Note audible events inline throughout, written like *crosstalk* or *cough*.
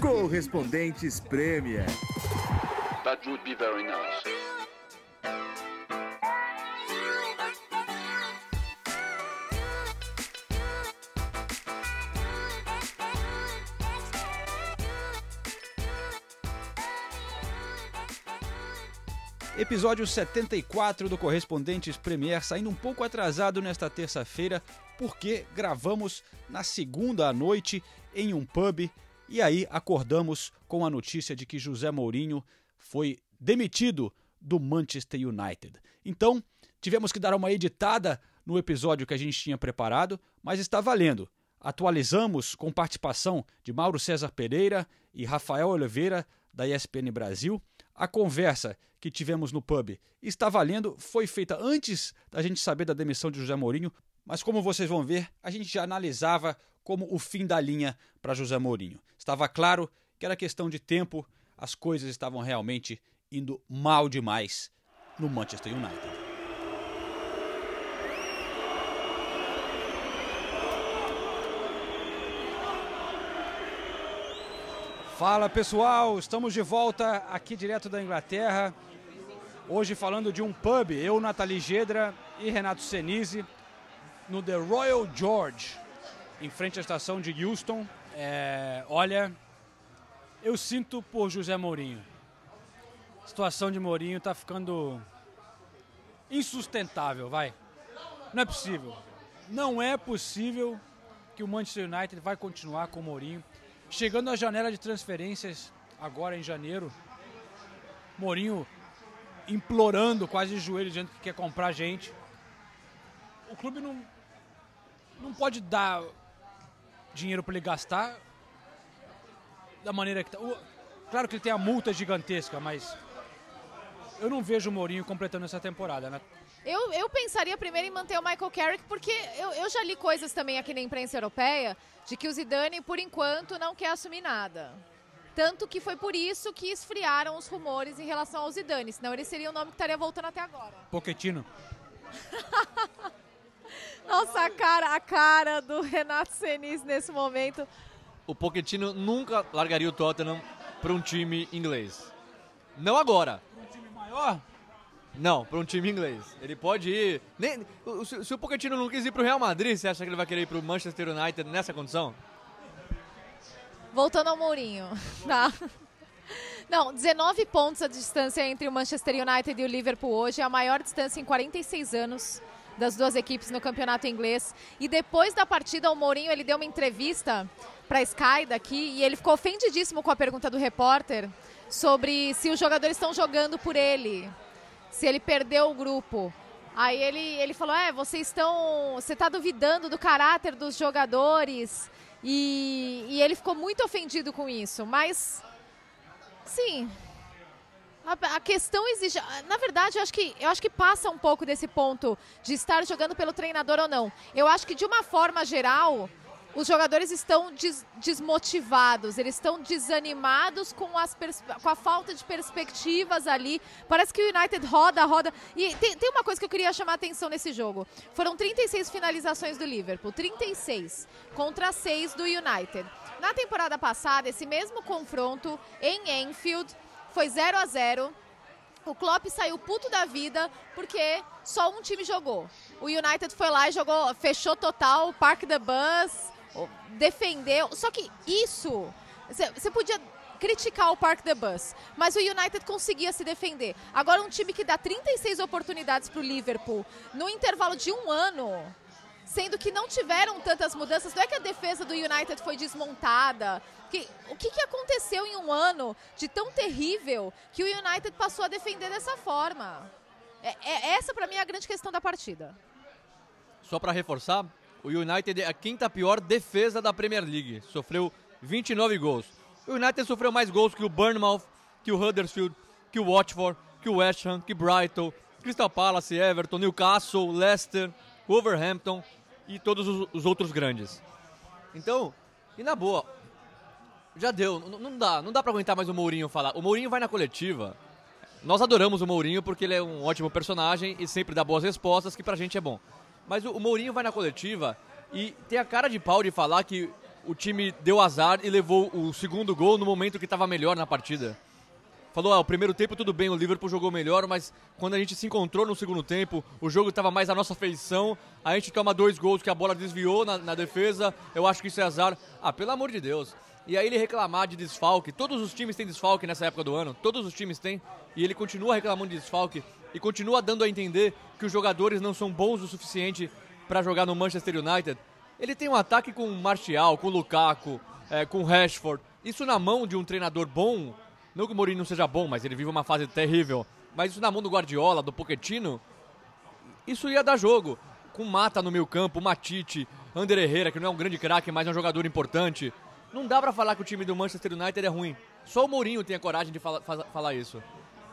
Correspondentes Premier. That would be very nice. Episódio 74 do Correspondentes Premier, saindo um pouco atrasado nesta terça-feira, porque gravamos na segunda à noite em um pub e aí acordamos com a notícia de que José Mourinho foi demitido do Manchester United. Então, tivemos que dar uma editada no episódio que a gente tinha preparado, mas está valendo. Atualizamos com participação de Mauro César Pereira e Rafael Oliveira da ESPN Brasil. A conversa que tivemos no pub está valendo, foi feita antes da gente saber da demissão de José Mourinho, mas como vocês vão ver, a gente já analisava como o fim da linha para José Mourinho. Estava claro que era questão de tempo, as coisas estavam realmente indo mal demais no Manchester United. Fala pessoal, estamos de volta aqui direto da Inglaterra. Hoje falando de um pub, eu, Nathalie Gedra e Renato Senise, no The Royal George, em frente à estação de Houston. É, olha, eu sinto por José Mourinho. A situação de Mourinho está ficando insustentável, vai. Não é possível. Não é possível que o Manchester United vai continuar com o Mourinho. Chegando à janela de transferências, agora em janeiro, Mourinho implorando, quase de joelho, dizendo que quer comprar gente. O clube não, não pode dar dinheiro para ele gastar da maneira que tá. Claro que ele tem a multa gigantesca, mas eu não vejo o Mourinho completando essa temporada, né? Eu, eu pensaria primeiro em manter o Michael Carrick, porque eu, eu já li coisas também aqui na imprensa europeia de que o Zidane, por enquanto, não quer assumir nada. Tanto que foi por isso que esfriaram os rumores em relação ao Zidane, senão ele seria o nome que estaria voltando até agora. Pochettino. *laughs* Nossa, a cara, a cara do Renato Senis nesse momento. O Pochettino nunca largaria o Tottenham para um time inglês. Não agora. Um time maior? Não, para um time inglês. Ele pode ir. Nem, se, se o Pochettino não quis ir para o Real Madrid, você acha que ele vai querer ir para o Manchester United nessa condição? Voltando ao Mourinho. Tá. *laughs* Não, 19 pontos a distância entre o Manchester United e o Liverpool hoje, é a maior distância em 46 anos das duas equipes no campeonato inglês. E depois da partida, o Mourinho ele deu uma entrevista para a Sky daqui e ele ficou ofendidíssimo com a pergunta do repórter sobre se os jogadores estão jogando por ele se ele perdeu o grupo. Aí ele, ele falou: É, vocês estão. Você está duvidando do caráter dos jogadores. E, e ele ficou muito ofendido com isso. Mas, sim, a, questão exige. Na verdade, eu acho, que, eu acho que passa um pouco desse ponto de estar jogando pelo treinador ou não. Eu acho que, de uma forma geral, os jogadores estão des desmotivados, eles estão desanimados com, com a falta de perspectivas ali. Parece que o United roda, roda. E tem, tem uma coisa que eu queria chamar a atenção nesse jogo: foram 36 finalizações do Liverpool, 36 contra 6 do United. Na temporada passada, esse mesmo confronto em Enfield foi 0 a 0 o Klopp saiu puto da vida porque só um time jogou. O United foi lá e jogou, fechou total, Park the Bus, defendeu. Só que isso, você podia criticar o Park the Bus, mas o United conseguia se defender. Agora um time que dá 36 oportunidades para o Liverpool no intervalo de um ano, sendo que não tiveram tantas mudanças, não é que a defesa do United foi desmontada. Que, o que, que aconteceu em um ano de tão terrível que o United passou a defender dessa forma? É, é essa para mim é a grande questão da partida. Só para reforçar, o United é a quinta pior defesa da Premier League. Sofreu 29 gols. O United sofreu mais gols que o Bournemouth, que o Huddersfield, que o Watford, que o West Ham, que Brighton, Crystal Palace, Everton, Newcastle, Leicester, Wolverhampton e todos os, os outros grandes. Então, e na boa, já deu, não, não dá, não dá para aguentar mais o Mourinho falar. O Mourinho vai na coletiva. Nós adoramos o Mourinho porque ele é um ótimo personagem e sempre dá boas respostas, que pra gente é bom. Mas o, o Mourinho vai na coletiva e tem a cara de pau de falar que o time deu azar e levou o segundo gol no momento que estava melhor na partida. Falou, ah, o primeiro tempo tudo bem, o Liverpool jogou melhor, mas quando a gente se encontrou no segundo tempo, o jogo estava mais à nossa feição, a gente toma dois gols que a bola desviou na, na defesa, eu acho que isso é azar. Ah, pelo amor de Deus. E aí ele reclamar de desfalque, todos os times têm desfalque nessa época do ano, todos os times têm, e ele continua reclamando de desfalque e continua dando a entender que os jogadores não são bons o suficiente para jogar no Manchester United. Ele tem um ataque com Martial, com Lukaku, é, com Rashford. Isso na mão de um treinador bom, não que o Mourinho não seja bom, mas ele vive uma fase terrível. Mas isso na mão do Guardiola, do Pochettino, isso ia dar jogo. Com Mata no meio campo, Matite, Ander Herrera, que não é um grande craque, mas é um jogador importante. Não dá para falar que o time do Manchester United é ruim. Só o Mourinho tem a coragem de fala, falar isso.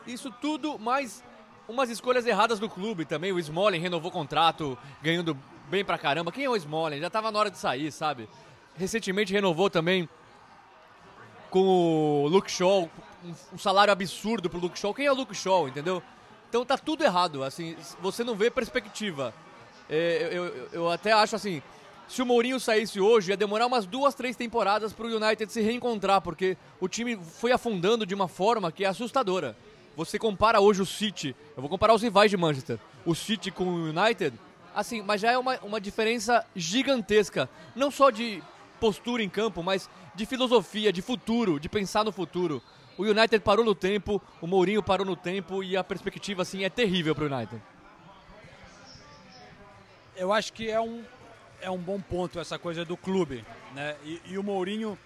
Isso tudo, mais umas escolhas erradas do clube também. O Smalling renovou contrato, ganhando bem pra caramba. Quem é o Smalling? Já tava na hora de sair, sabe? Recentemente renovou também com o Luke Shaw, um, salário absurdo pro Luke Shaw. Quem é o Luke Shaw, entendeu? Então tá tudo errado, assim, você não vê perspectiva. É, eu, eu, eu, até acho assim, se o Mourinho saísse hoje, ia demorar umas duas, três temporadas pro United se reencontrar, porque o time foi afundando de uma forma que é assustadora. Você compara hoje o City, eu vou comparar os rivais de Manchester, o City com o United, assim, mas já é uma, uma diferença gigantesca. Não só de postura em campo, mas de filosofia, de futuro, de pensar no futuro. O United parou no tempo, o Mourinho parou no tempo e a perspectiva assim é terrível para o United. Eu acho que é um, é um bom ponto essa coisa do clube, né? E, e o Mourinho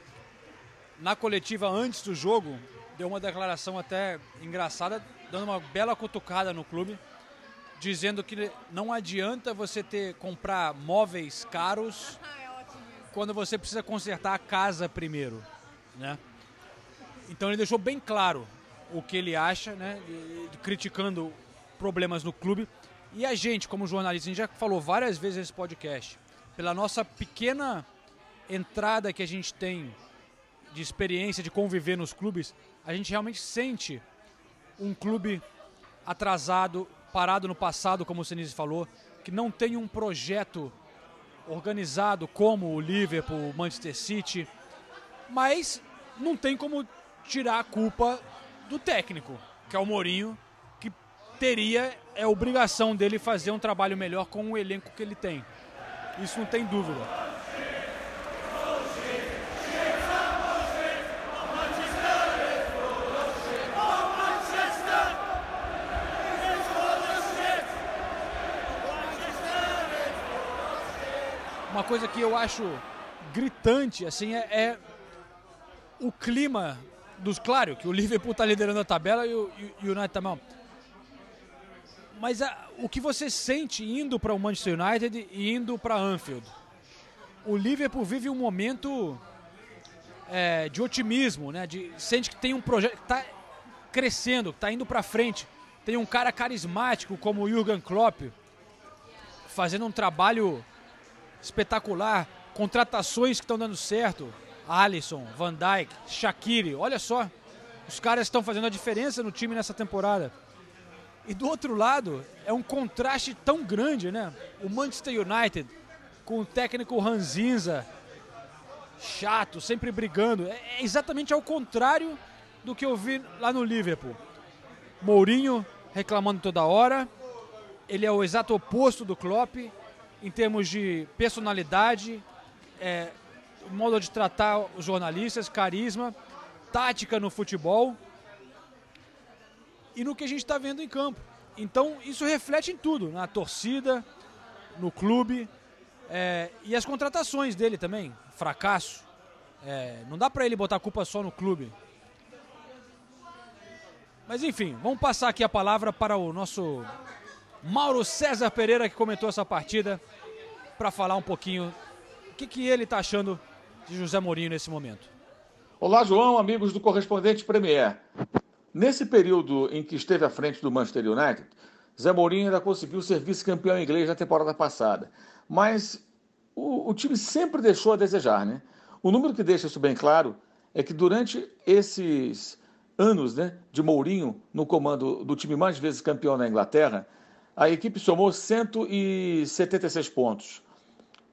na coletiva antes do jogo deu uma declaração até engraçada, dando uma bela cutucada no clube dizendo que não adianta você ter comprar móveis caros *laughs* quando você precisa consertar a casa primeiro, né? Então ele deixou bem claro o que ele acha, né? Criticando problemas no clube. E a gente, como jornalista, a gente já falou várias vezes nesse podcast, pela nossa pequena entrada que a gente tem de experiência de conviver nos clubes, a gente realmente sente um clube atrasado parado no passado, como o Senise falou, que não tem um projeto organizado como o Liverpool, o Manchester City, mas não tem como tirar a culpa do técnico, que é o Mourinho, que teria, é obrigação dele fazer um trabalho melhor com o elenco que ele tem. Isso não tem dúvida. uma coisa que eu acho gritante, assim, é, é o clima dos. Claro, que o Liverpool está liderando a tabela e o, e o United tá mal. Mas a, o que você sente indo para o Manchester United e indo para Anfield? O Liverpool vive um momento é, de otimismo, né? De, sente que tem um projeto que está crescendo, está indo para frente. Tem um cara carismático como o Jurgen Klopp fazendo um trabalho espetacular, contratações que estão dando certo. Alisson, Van Dijk, Shaqiri, olha só, os caras estão fazendo a diferença no time nessa temporada. E do outro lado, é um contraste tão grande, né? O Manchester United com o técnico Ranzinza, chato, sempre brigando. É exatamente ao contrário do que eu vi lá no Liverpool. Mourinho reclamando toda hora. Ele é o exato oposto do Klopp em termos de personalidade, é, modo de tratar os jornalistas, carisma, tática no futebol e no que a gente está vendo em campo. Então isso reflete em tudo, na torcida, no clube é, e as contratações dele também, fracasso. É, não dá para ele botar a culpa só no clube. Mas enfim, vamos passar aqui a palavra para o nosso Mauro César Pereira, que comentou essa partida, para falar um pouquinho o que, que ele está achando de José Mourinho nesse momento. Olá, João, amigos do correspondente Premier. Nesse período em que esteve à frente do Manchester United, Zé Mourinho ainda conseguiu ser vice-campeão inglês na temporada passada. Mas o, o, time sempre deixou a desejar, né? O número que deixa isso bem claro é que durante esses anos né, de Mourinho no comando do time mais vezes campeão na Inglaterra, a equipe somou 176 pontos.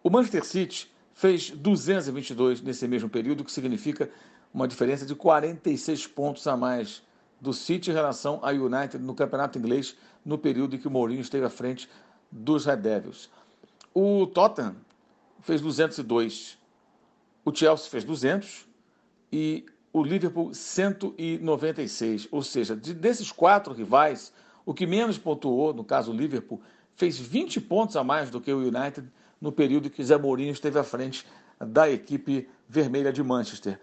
O Manchester City fez 222 nesse mesmo período, o que significa uma diferença de 46 pontos a mais do City em relação ao United no campeonato inglês no período em que o Mourinho esteve à frente dos Red Devils. O Tottenham fez 202, o Chelsea fez 200 e o Liverpool 196. Ou seja, de, desses quatro rivais, o que menos pontuou, no caso o Liverpool, fez 20 pontos a mais do que o United no período que Zé Mourinho esteve à frente da equipe vermelha de Manchester.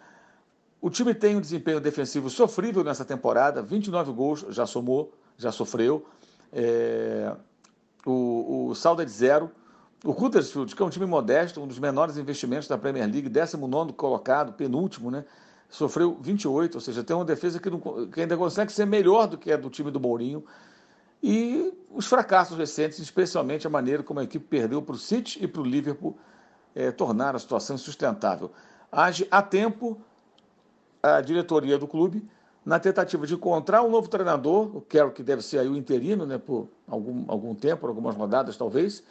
O time tem um desempenho defensivo sofrível nessa temporada, 29 gols já somou, já sofreu. É, o, o saldo é de zero. O Huddersfield, que é um time modesto, um dos menores investimentos da Premier League, 19 colocado, penúltimo, né? Sofreu 28, ou seja, tem uma defesa que, não, que ainda consegue ser melhor do que a do time do Mourinho. E os fracassos recentes, especialmente a maneira como a equipe perdeu para o City e para o Liverpool, é, tornaram a situação insustentável. Age a tempo a diretoria do clube na tentativa de encontrar um novo treinador, o quero que deve ser aí o interino, né, por algum, algum tempo, por algumas rodadas talvez,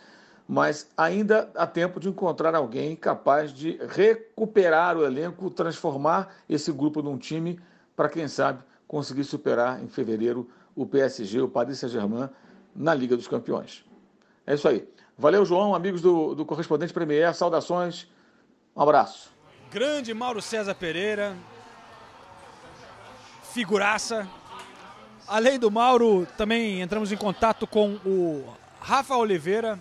mas ainda há tempo de encontrar alguém capaz de recuperar o elenco, transformar esse grupo num time para, quem sabe, conseguir superar em fevereiro o PSG, o Paris Saint-Germain, na Liga dos Campeões. É isso aí. Valeu, João, amigos do, do Correspondente Premier, saudações, um abraço. Grande Mauro César Pereira, figuraça. Além do Mauro, também entramos em contato com o Rafa Oliveira,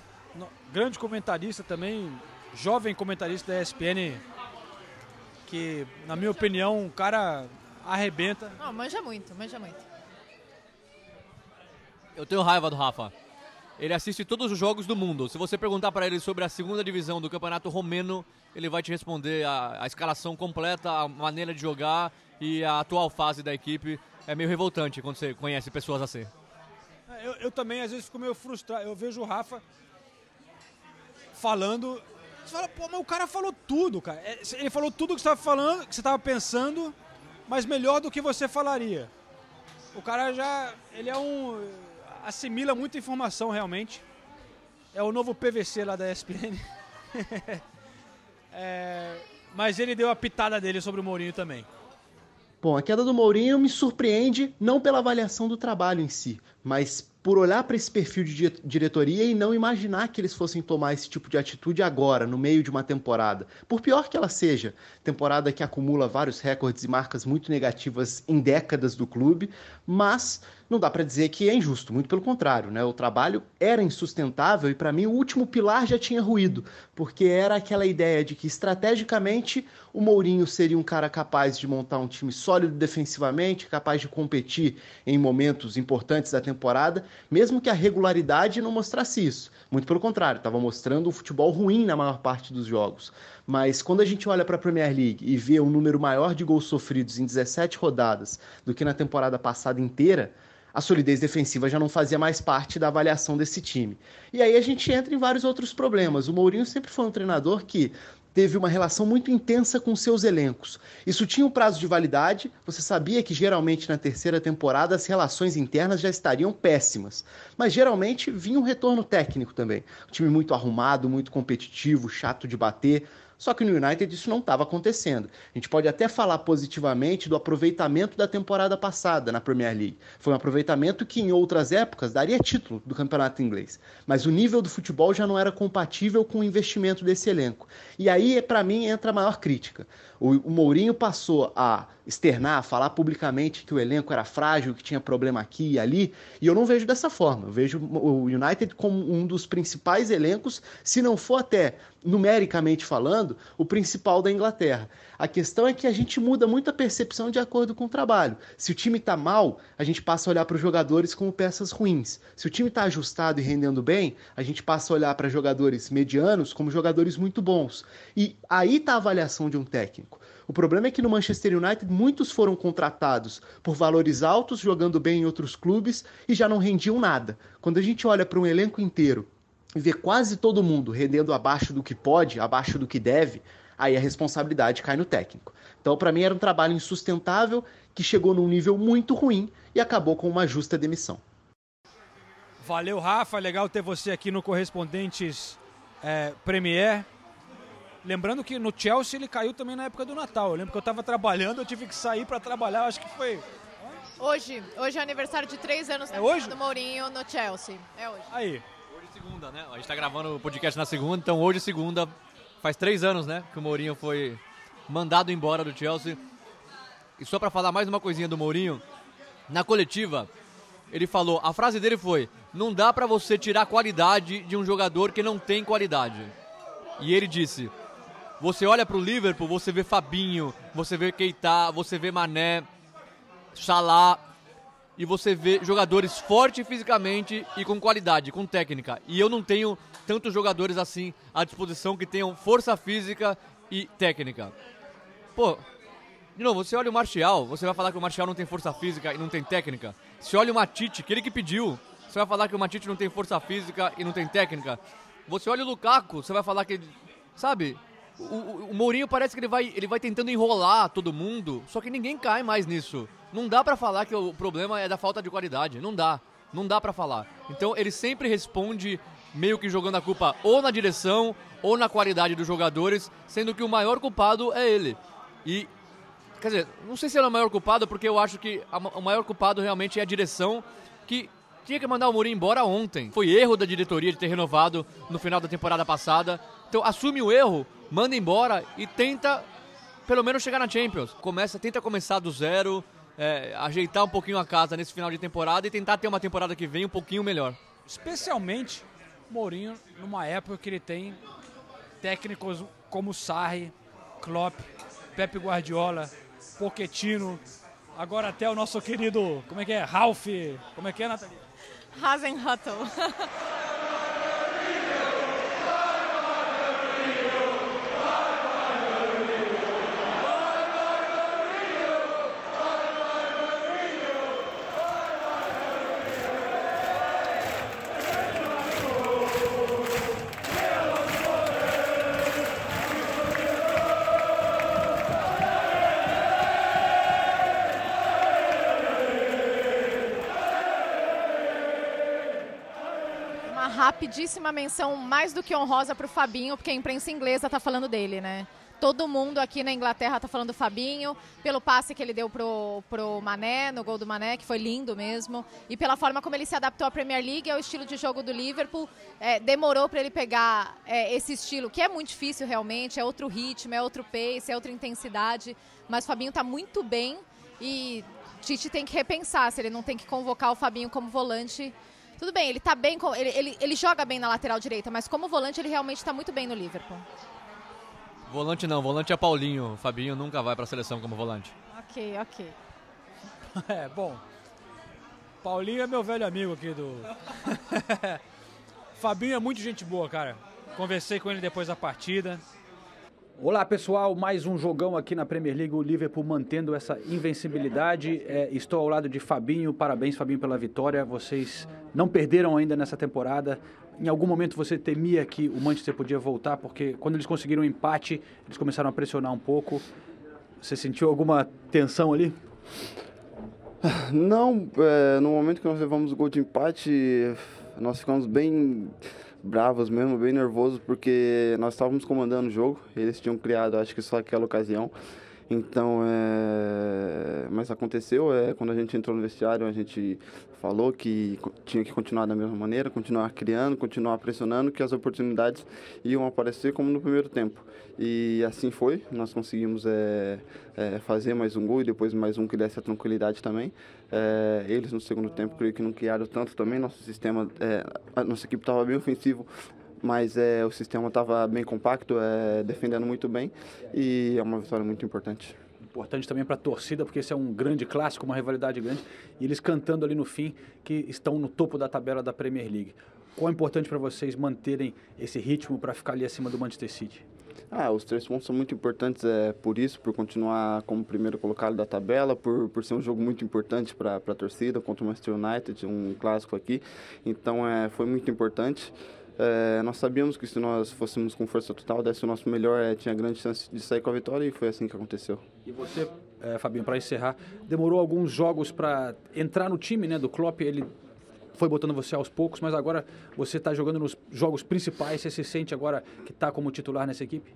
grande comentarista também, jovem comentarista da ESPN, que, na minha opinião, o cara arrebenta. Não, manja muito, manja muito. Eu tenho raiva do Rafa. Ele assiste todos os jogos do mundo. Se você perguntar para ele sobre a segunda divisão do campeonato romeno, ele vai te responder a, a escalação completa, a maneira de jogar e a atual fase da equipe é meio revoltante quando você conhece pessoas assim. É, eu, eu também, às vezes, fico meio frustrado. Eu vejo o Rafa falando. Você fala, pô, mas o cara falou tudo, cara. É, ele falou tudo que você estava falando, que você estava pensando, mas melhor do que você falaria. O cara já. Ele é um. Assimila muita informação realmente. É o novo PVC lá da ESPN. *laughs* é, mas ele deu a pitada dele sobre o Mourinho também. Bom, a queda do Mourinho me surpreende não pela avaliação do trabalho em si, mas por olhar para esse perfil de diretoria e não imaginar que eles fossem tomar esse tipo de atitude agora, no meio de uma temporada. Por pior que ela seja, temporada que acumula vários recordes e marcas muito negativas em décadas do clube, mas não dá para dizer que é injusto, muito pelo contrário, né? O trabalho era insustentável e para mim o último pilar já tinha ruído, porque era aquela ideia de que estrategicamente o Mourinho seria um cara capaz de montar um time sólido defensivamente, capaz de competir em momentos importantes da temporada, mesmo que a regularidade não mostrasse isso. Muito pelo contrário, estava mostrando um futebol ruim na maior parte dos jogos. Mas quando a gente olha para a Premier League e vê um número maior de gols sofridos em 17 rodadas do que na temporada passada inteira, a solidez defensiva já não fazia mais parte da avaliação desse time. E aí a gente entra em vários outros problemas. O Mourinho sempre foi um treinador que teve uma relação muito intensa com seus elencos. Isso tinha um prazo de validade, você sabia que geralmente na terceira temporada as relações internas já estariam péssimas. Mas geralmente vinha um retorno técnico também. Um time muito arrumado, muito competitivo, chato de bater. Só que no United isso não estava acontecendo. A gente pode até falar positivamente do aproveitamento da temporada passada na Premier League. Foi um aproveitamento que em outras épocas daria título do campeonato inglês. Mas o nível do futebol já não era compatível com o investimento desse elenco. E aí, para mim, entra a maior crítica. O, o Mourinho passou a externar, falar publicamente que o elenco era frágil, que tinha problema aqui e ali, e eu não vejo dessa forma. Eu vejo o United como um dos principais elencos, se não for até numericamente falando, o principal da Inglaterra. A questão é que a gente muda muito a percepção de acordo com o trabalho. Se o time está mal, a gente passa a olhar para os jogadores como peças ruins. Se o time está ajustado e rendendo bem, a gente passa a olhar para jogadores medianos como jogadores muito bons. E aí está a avaliação de um técnico. O problema é que no Manchester United muitos foram contratados por valores altos, jogando bem em outros clubes e já não rendiam nada. Quando a gente olha para um elenco inteiro e vê quase todo mundo rendendo abaixo do que pode, abaixo do que deve, aí a responsabilidade cai no técnico. Então, para mim, era um trabalho insustentável que chegou num nível muito ruim e acabou com uma justa demissão. Valeu, Rafa. Legal ter você aqui no Correspondentes é, Premier. Lembrando que no Chelsea ele caiu também na época do Natal. Eu lembro que eu estava trabalhando, eu tive que sair para trabalhar, acho que foi. Hoje, hoje é aniversário de três anos é hoje? do Mourinho no Chelsea. É hoje. Aí. Hoje é segunda, né? A gente tá gravando o podcast na segunda, então hoje segunda, faz três anos, né? Que o Mourinho foi mandado embora do Chelsea. E só para falar mais uma coisinha do Mourinho, na coletiva, ele falou, a frase dele foi: "Não dá para você tirar qualidade de um jogador que não tem qualidade". E ele disse: "Você olha pro Liverpool, você vê Fabinho, você vê Keita, você vê Mané, Salah, e você vê jogadores fortes fisicamente e com qualidade, com técnica. E eu não tenho tantos jogadores assim à disposição que tenham força física e técnica. Pô, de novo, você olha o Martial, você vai falar que o Martial não tem força física e não tem técnica. Se olha o Matite, que ele que pediu, você vai falar que o Matite não tem força física e não tem técnica. Você olha o Lukaku, você vai falar que, sabe, o, o, o Mourinho parece que ele vai, ele vai tentando enrolar todo mundo, só que ninguém cai mais nisso. Não dá para falar que o problema é da falta de qualidade, não dá. Não dá para falar. Então ele sempre responde meio que jogando a culpa ou na direção ou na qualidade dos jogadores, sendo que o maior culpado é ele. E Quer dizer, não sei se ele é o maior culpado, porque eu acho que a, o maior culpado realmente é a direção que tinha que mandar o Mourinho embora ontem. Foi erro da diretoria de ter renovado no final da temporada passada. Então assume o erro, manda embora e tenta pelo menos chegar na Champions. Começa, tenta começar do zero, é, ajeitar um pouquinho a casa nesse final de temporada e tentar ter uma temporada que vem um pouquinho melhor. Especialmente Mourinho numa época que ele tem técnicos como Sarri, Klopp, Pepe Guardiola, Pochettino, agora até o nosso querido, como é que é, Ralph, como é que é, Nathalie? Hasenhuttel. *laughs* Uma rapidíssima menção mais do que honrosa para o Fabinho, porque a imprensa inglesa está falando dele, né? Todo mundo aqui na Inglaterra está falando do Fabinho, pelo passe que ele deu pro, pro Mané, no gol do Mané, que foi lindo mesmo, e pela forma como ele se adaptou à Premier League, ao estilo de jogo do Liverpool. É, demorou para ele pegar é, esse estilo, que é muito difícil realmente, é outro ritmo, é outro pace, é outra intensidade, mas o Fabinho está muito bem e Tite tem que repensar se ele não tem que convocar o Fabinho como volante. Tudo bem, ele tá bem, ele, ele, ele joga bem na lateral direita, mas como volante ele realmente está muito bem no Liverpool. Volante não, volante é Paulinho. O Fabinho nunca vai para a seleção como volante. Ok, ok. *laughs* É, bom. Paulinho é meu velho amigo aqui do. *laughs* Fabinho é muito gente boa, cara. Conversei com ele depois da partida. Olá pessoal, mais um jogão aqui na Premier League, o Liverpool mantendo essa invencibilidade. É, estou ao lado de Fabinho, parabéns Fabinho pela vitória. Vocês não perderam ainda nessa temporada. Em algum momento você temia que o Manchester podia voltar, porque quando eles conseguiram um empate, eles começaram a pressionar um pouco. Você sentiu alguma tensão ali? Não, é, no momento que nós levamos o gol de empate, nós ficamos bem bravos mesmo, bem nervosos, porque nós estávamos comandando o jogo, eles tinham criado, acho que só aquela ocasião. Então, é... mas aconteceu, é, quando a gente entrou no vestiário, a gente falou que tinha que continuar da mesma maneira, continuar criando, continuar pressionando, que as oportunidades iam aparecer como no primeiro tempo. E assim foi, nós conseguimos é, é, fazer mais um gol e depois mais um que desse a tranquilidade também. É, eles no segundo tempo, creio que não criaram tanto também, nosso sistema, a nossa equipe estava bem ofensivo, mas é, o sistema estava bem compacto, é, defendendo muito bem e é uma vitória muito importante. Importante também para a torcida, porque esse é um grande clássico, uma rivalidade grande, e eles cantando ali no fim que estão no topo da tabela da Premier League. Qual é importante para vocês manterem esse ritmo para ficar ali acima do Manchester City? Ah, os três pontos são muito importantes é, por isso, por continuar como primeiro colocado da tabela, por, por ser um jogo muito importante para a torcida contra o Manchester United, um clássico aqui. Então é, foi muito importante. É, nós sabíamos que se nós fôssemos com força total, desse o nosso melhor, é, tinha grande chance de sair com a vitória e foi assim que aconteceu. E você, é, Fabinho, para encerrar, demorou alguns jogos para entrar no time né, do Klopp, ele foi botando você aos poucos, mas agora você está jogando nos jogos principais, você se sente agora que está como titular nessa equipe?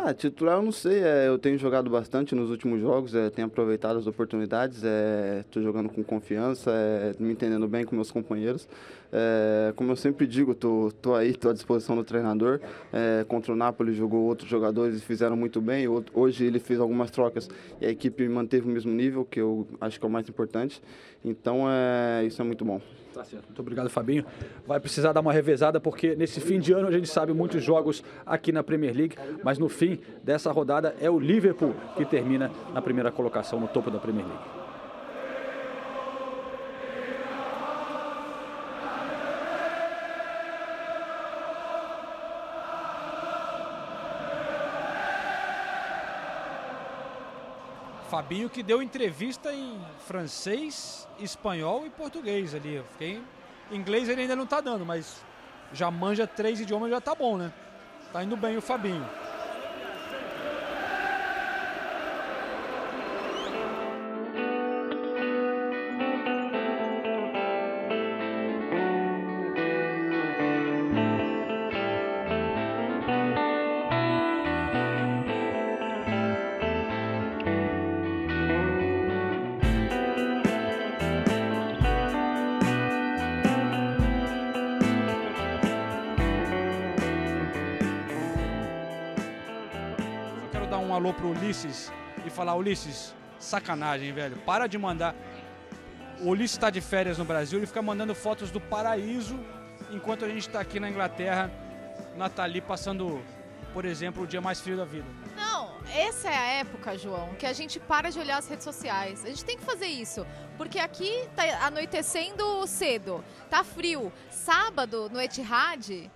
Ah, titular eu não sei, é, eu tenho jogado bastante nos últimos jogos, é, tenho aproveitado as oportunidades, estou jogando com confiança, é, me entendendo bem com meus companheiros. É, como eu sempre digo, tô, tô aí, tô à disposição do treinador. É, contra o Napoli jogou outros jogadores e fizeram muito bem. Hoje ele fez algumas trocas e a equipe manteve o mesmo nível, que eu acho que é o mais importante. Então é, isso é muito bom. Tá certo. Muito obrigado, Fabinho. Vai precisar dar uma revezada, porque nesse fim de ano a gente sabe muitos jogos aqui na Premier League, mas no fim dessa rodada é o Liverpool que termina na primeira colocação no topo da Premier League. Fabinho que deu entrevista em francês, espanhol e português ali. fiquei... Inglês ele ainda não tá dando, mas já manja três idiomas, já tá bom, né? Tá indo bem o Fabinho. Ulisses e falar, Ulisses, sacanagem, velho. Para de mandar. O Ulisses está de férias no Brasil, ele fica mandando fotos do paraíso, enquanto a gente está aqui na Inglaterra, Nathalie passando, por exemplo, o dia mais frio da vida. Não, essa é a época, João, que a gente para de olhar as redes sociais. A gente tem que fazer isso, porque aqui tá anoitecendo cedo, tá frio. Sábado no Etihad,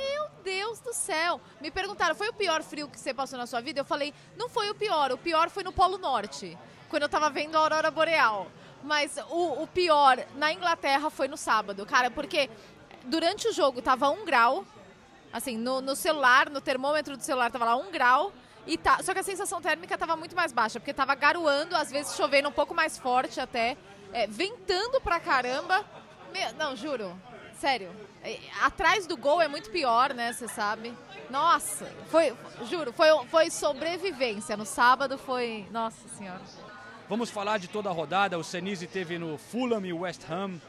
meu Deus do céu! Me perguntaram, foi o pior frio que você passou na sua vida? Eu falei, não foi o pior, o pior foi no Polo Norte, quando eu tava vendo a Aurora Boreal. Mas o, o pior na Inglaterra foi no sábado, cara, porque durante o jogo tava um grau, assim, no, no celular, no termômetro do celular tava lá um grau, e tá, só que a sensação térmica tava muito mais baixa, porque tava garoando, às vezes chovendo um pouco mais forte até, é, ventando pra caramba. Não, juro, sério. É, atrás do gol é muito pior, né? Você sabe. Nossa, foi, juro, foi, foi sobrevivência. No sábado foi. Nossa Senhora. Vamos falar de toda a rodada. O Senise teve no Fulham e West Ham.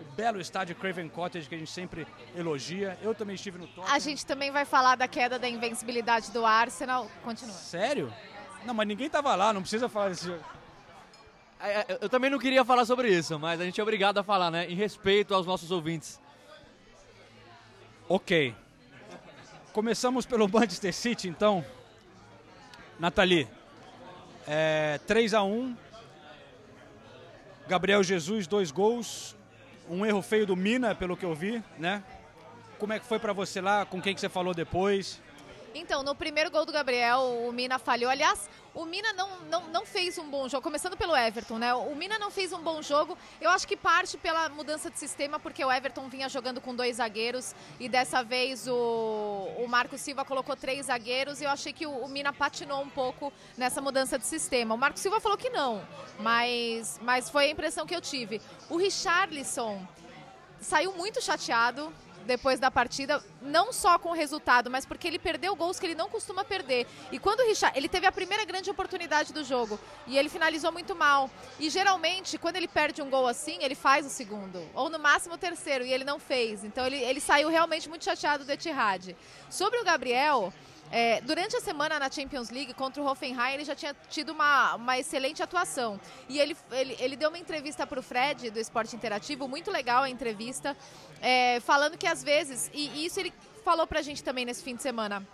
O belo estádio Craven Cottage que a gente sempre elogia. Eu também estive no Tottenham. A gente também vai falar da queda da invencibilidade do Arsenal. Continua. Sério? Não, mas ninguém tava lá, não precisa falar desse jogo. É, é, eu também não queria falar sobre isso, mas a gente é obrigado a falar, né? Em respeito aos nossos ouvintes. Ok. Começamos pelo Manchester City, então. Nathalie, é, 3 a 1 Gabriel Jesus, dois gols. Um erro feio do Mina, pelo que eu vi, né? Como é que foi para você lá? Com quem que você falou depois? Então, no primeiro gol do Gabriel, o Mina falhou. Aliás, o Mina não, não, não fez um bom jogo, começando pelo Everton, né? O Mina não fez um bom jogo. Eu acho que parte pela mudança de sistema, porque o Everton vinha jogando com dois zagueiros e dessa vez o, o Marco Silva colocou três zagueiros e eu achei que o, o Mina patinou um pouco nessa mudança de sistema. O Marco Silva falou que não, mas, mas foi a impressão que eu tive. O Richarlison saiu muito chateado depois da partida, não só com o resultado, mas porque ele perdeu gols que ele não costuma perder. E quando o Richard, ele teve a primeira grande oportunidade do jogo e ele finalizou muito mal. E geralmente, quando ele perde um gol assim, ele faz o segundo, ou no máximo o terceiro, e ele não fez. Então ele, ele saiu realmente muito chateado do Etihad. Sobre o Gabriel, é, durante a semana na Champions League contra o Hoffenheim, ele já tinha tido uma, uma excelente atuação. E ele, ele, ele deu uma entrevista para o Fred, do Esporte Interativo, muito legal a entrevista, é, falando que às vezes, e, isso ele falou para a gente também nesse fim de semana,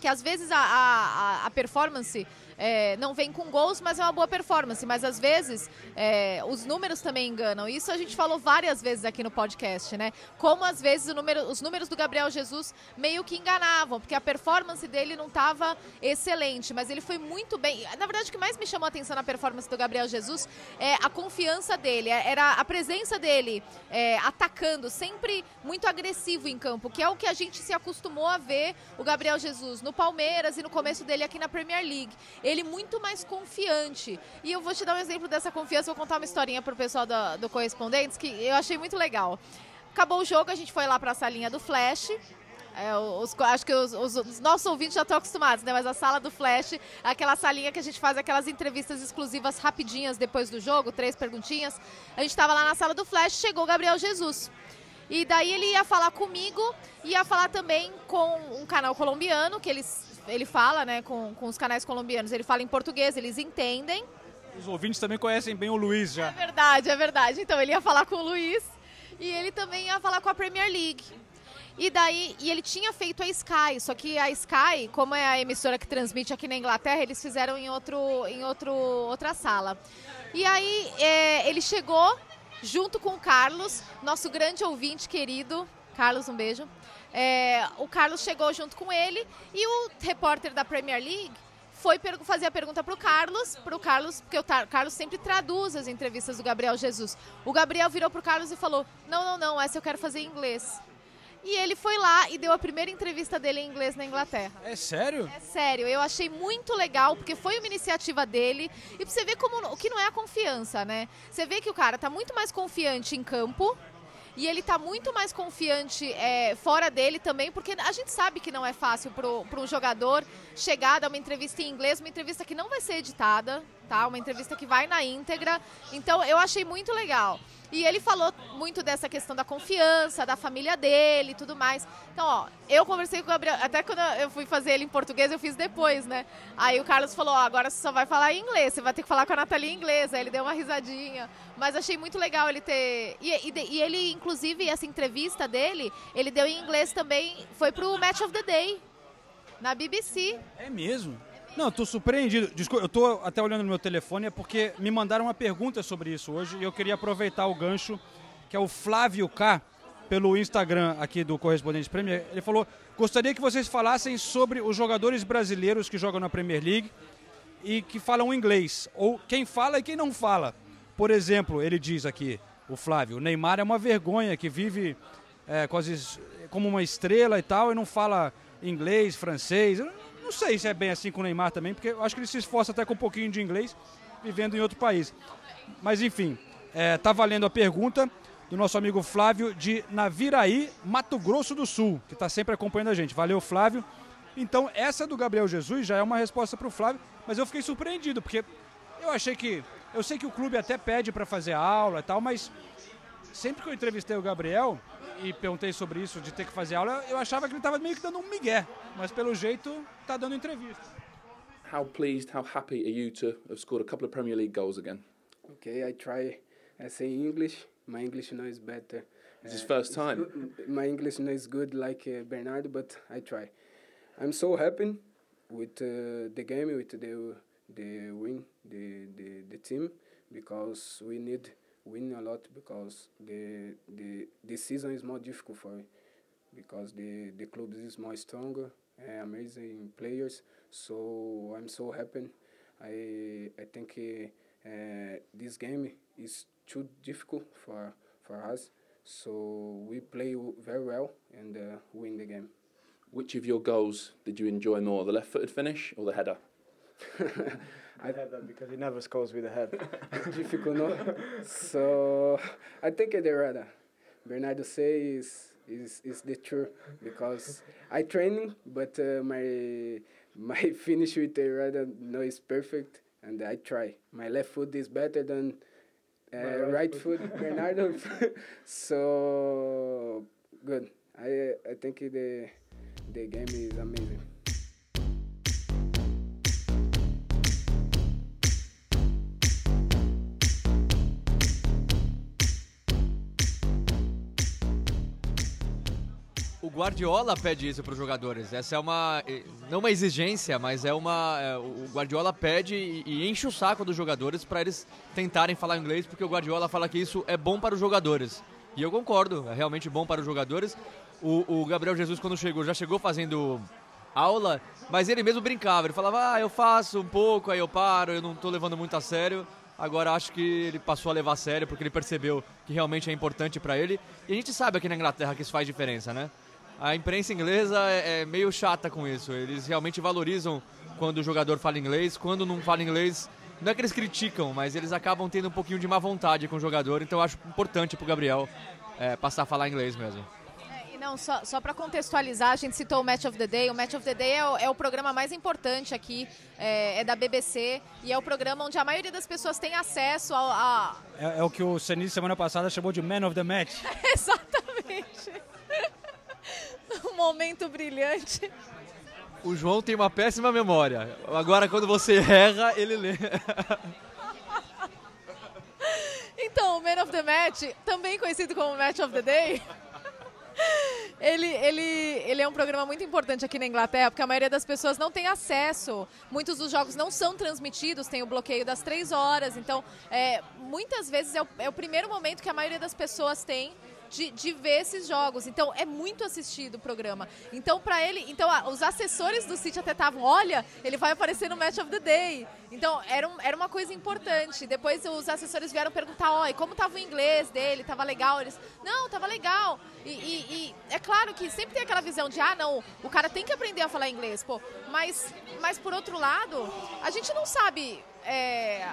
que às vezes a, a, a performance é, não vem com gols, mas é uma boa performance. Mas às vezes é, os números também enganam. Isso a gente falou várias vezes aqui no podcast, né? Como às vezes número, os números do Gabriel Jesus meio que enganavam, porque a performance dele não estava excelente, mas ele foi muito bem. Na verdade, o que mais me chamou a atenção na performance do Gabriel Jesus é a confiança dele, é, era a presença dele é, atacando, sempre muito agressivo em campo, que é o que a gente se acostumou a ver o Gabriel Jesus no Palmeiras e no começo dele aqui na Premier League ele muito mais confiante. E eu vou te dar um exemplo dessa confiança, vou contar uma historinha para o pessoal do, do Correspondentes que eu achei muito legal. Acabou o jogo, a gente foi lá para a salinha do Flash. É, os, acho que os, os, os, nossos ouvintes já estão acostumados, né? Mas a sala do Flash, aquela salinha que a gente faz aquelas entrevistas exclusivas rapidinhas depois do jogo, três perguntinhas. A gente estava lá na sala do Flash, chegou o Gabriel Jesus. E daí ele ia falar comigo, ia falar também com um canal colombiano, que eles, ele fala, né, com, com os canais colombianos. Ele fala em português, eles entendem. Os ouvintes também conhecem bem o Luiz já. É verdade, é verdade. Então ele ia falar com o Luiz e ele também ia falar com a Premier League. E daí, e ele tinha feito a Sky, só que a Sky, como é a emissora que transmite aqui na Inglaterra, eles fizeram em, outro, em outro, outra sala. E aí é, ele chegou junto com o Carlos, nosso grande ouvinte querido. Carlos, um beijo. É, o Carlos chegou junto com ele e o repórter da Premier League foi fazer a pergunta para o Carlos, para o Carlos, porque o Carlos sempre traduz as entrevistas do Gabriel Jesus. O Gabriel virou para o Carlos e falou: Não, não, não, essa eu quero fazer em inglês. E ele foi lá e deu a primeira entrevista dele em inglês na Inglaterra. É sério? É sério. Eu achei muito legal, porque foi uma iniciativa dele. E pra você ver como o que não é a confiança, né? Você vê que o cara tá muito mais confiante em campo. E ele tá muito mais confiante é, fora dele também, porque a gente sabe que não é fácil para um jogador chegar, dar uma entrevista em inglês, uma entrevista que não vai ser editada, tá? Uma entrevista que vai na íntegra. Então eu achei muito legal. E ele falou muito dessa questão da confiança, da família dele e tudo mais. Então, ó, eu conversei com o Gabriel, até quando eu fui fazer ele em português, eu fiz depois, né? Aí o Carlos falou, ó, agora você só vai falar em inglês, você vai ter que falar com a Nathalie em inglês. Aí ele deu uma risadinha. Mas achei muito legal ele ter. E, e, e ele, inclusive, essa entrevista dele, ele deu em inglês também, foi pro Match of the Day, na BBC. É mesmo? Não, tô surpreendido. Desculpa, eu tô até olhando no meu telefone, é porque me mandaram uma pergunta sobre isso hoje e eu queria aproveitar o gancho, que é o Flávio K, pelo Instagram aqui do Correspondente Premier. Ele falou: gostaria que vocês falassem sobre os jogadores brasileiros que jogam na Premier League e que falam inglês, ou quem fala e quem não fala. Por exemplo, ele diz aqui, o Flávio, o Neymar é uma vergonha que vive é, quase como uma estrela e tal e não fala inglês, francês. Não sei se é bem assim com o Neymar também, porque eu acho que ele se esforça até com um pouquinho de inglês, vivendo em outro país. Mas enfim, é, tá valendo a pergunta do nosso amigo Flávio de Naviraí, Mato Grosso do Sul, que está sempre acompanhando a gente. Valeu, Flávio. Então, essa do Gabriel Jesus já é uma resposta para o Flávio, mas eu fiquei surpreendido, porque eu achei que. Eu sei que o clube até pede para fazer aula e tal, mas sempre que eu entrevistei o Gabriel, e perguntei sobre isso, de ter que fazer aula, eu achava que ele estava meio que dando um migué, mas pelo jeito está dando entrevista. How pleased, how happy are you to have scored a couple of Premier League goals again? Okay, I try I say English. My English now is better. It's his first time. My English now is good like uh, Bernardo, but I try. I'm so happy with uh, the game, with the the win, the, the the team, because we need win a lot because the the this season is more difficult for me because the the club is more stronger and amazing players. So I'm so happy. I I think uh, uh, this game is too difficult for for us. So we play very well and uh, win the game. Which of your goals did you enjoy more the left-footed finish or the header *laughs* I had that because he never scores with the head. *laughs* Difficult, no? So I think the rather Bernardo say is is is the truth because I training, but uh, my my *laughs* finish with the rather no is perfect, and I try. My left foot is better than uh, right, right, foot, foot *laughs* Bernardo. so good. I I think the the game is amazing. Guardiola pede isso para os jogadores. Essa é uma não uma exigência, mas é uma é, o Guardiola pede e, e, enche o saco dos jogadores para eles tentarem falar inglês, porque o Guardiola fala que isso é bom para os jogadores. E eu concordo, é realmente bom para os jogadores. O, o Gabriel Jesus quando chegou já chegou fazendo aula, mas ele mesmo brincava. Ele falava: "Ah, eu faço um pouco, aí eu paro, eu não estou levando muito a sério". Agora acho que ele passou a levar a sério porque ele percebeu que realmente é importante para ele. E a gente sabe aqui na Inglaterra que isso faz diferença, né? A imprensa inglesa é, é, meio chata com isso. Eles realmente valorizam quando o jogador fala inglês. Quando não fala inglês, não é que eles criticam, mas eles acabam tendo um pouquinho de má vontade com o jogador. Então eu acho importante pro Gabriel é, passar a falar inglês mesmo Não, só, só para contextualizar, a gente citou o Match of the Day. O Match of the Day é o, é o programa mais importante aqui, é, é, da BBC e é o programa onde a maioria das pessoas tem acesso a. a... É, é, o que o Senise semana passada chamou de Man of the Match. *laughs* Exatamente. Momento brilhante. O João tem uma péssima memória. Agora, quando você erra, ele lê. então, o Man of the Match, também conhecido como Match of the Day ele, ele, ele é um programa muito importante aqui na Inglaterra, porque a maioria das pessoas não tem acesso. Muitos dos jogos não são transmitidos, tem o bloqueio das três horas. Então, é, muitas vezes é o, é o primeiro momento que a maioria das pessoas tem de, de ver esses jogos. Então é muito assistido o programa. Então para ele, então os assessores do City até estavam, olha, ele vai aparecer no Match of the Day. Então era, um, era uma coisa importante. Depois os assessores vieram perguntar, e como tava o inglês dele? Tava legal? Eles, não, tava legal. E, e, e, é claro que sempre tem aquela visão de, ah, não, o cara tem que aprender a falar inglês, pô. Mas, mas por outro lado, a gente não sabe. É,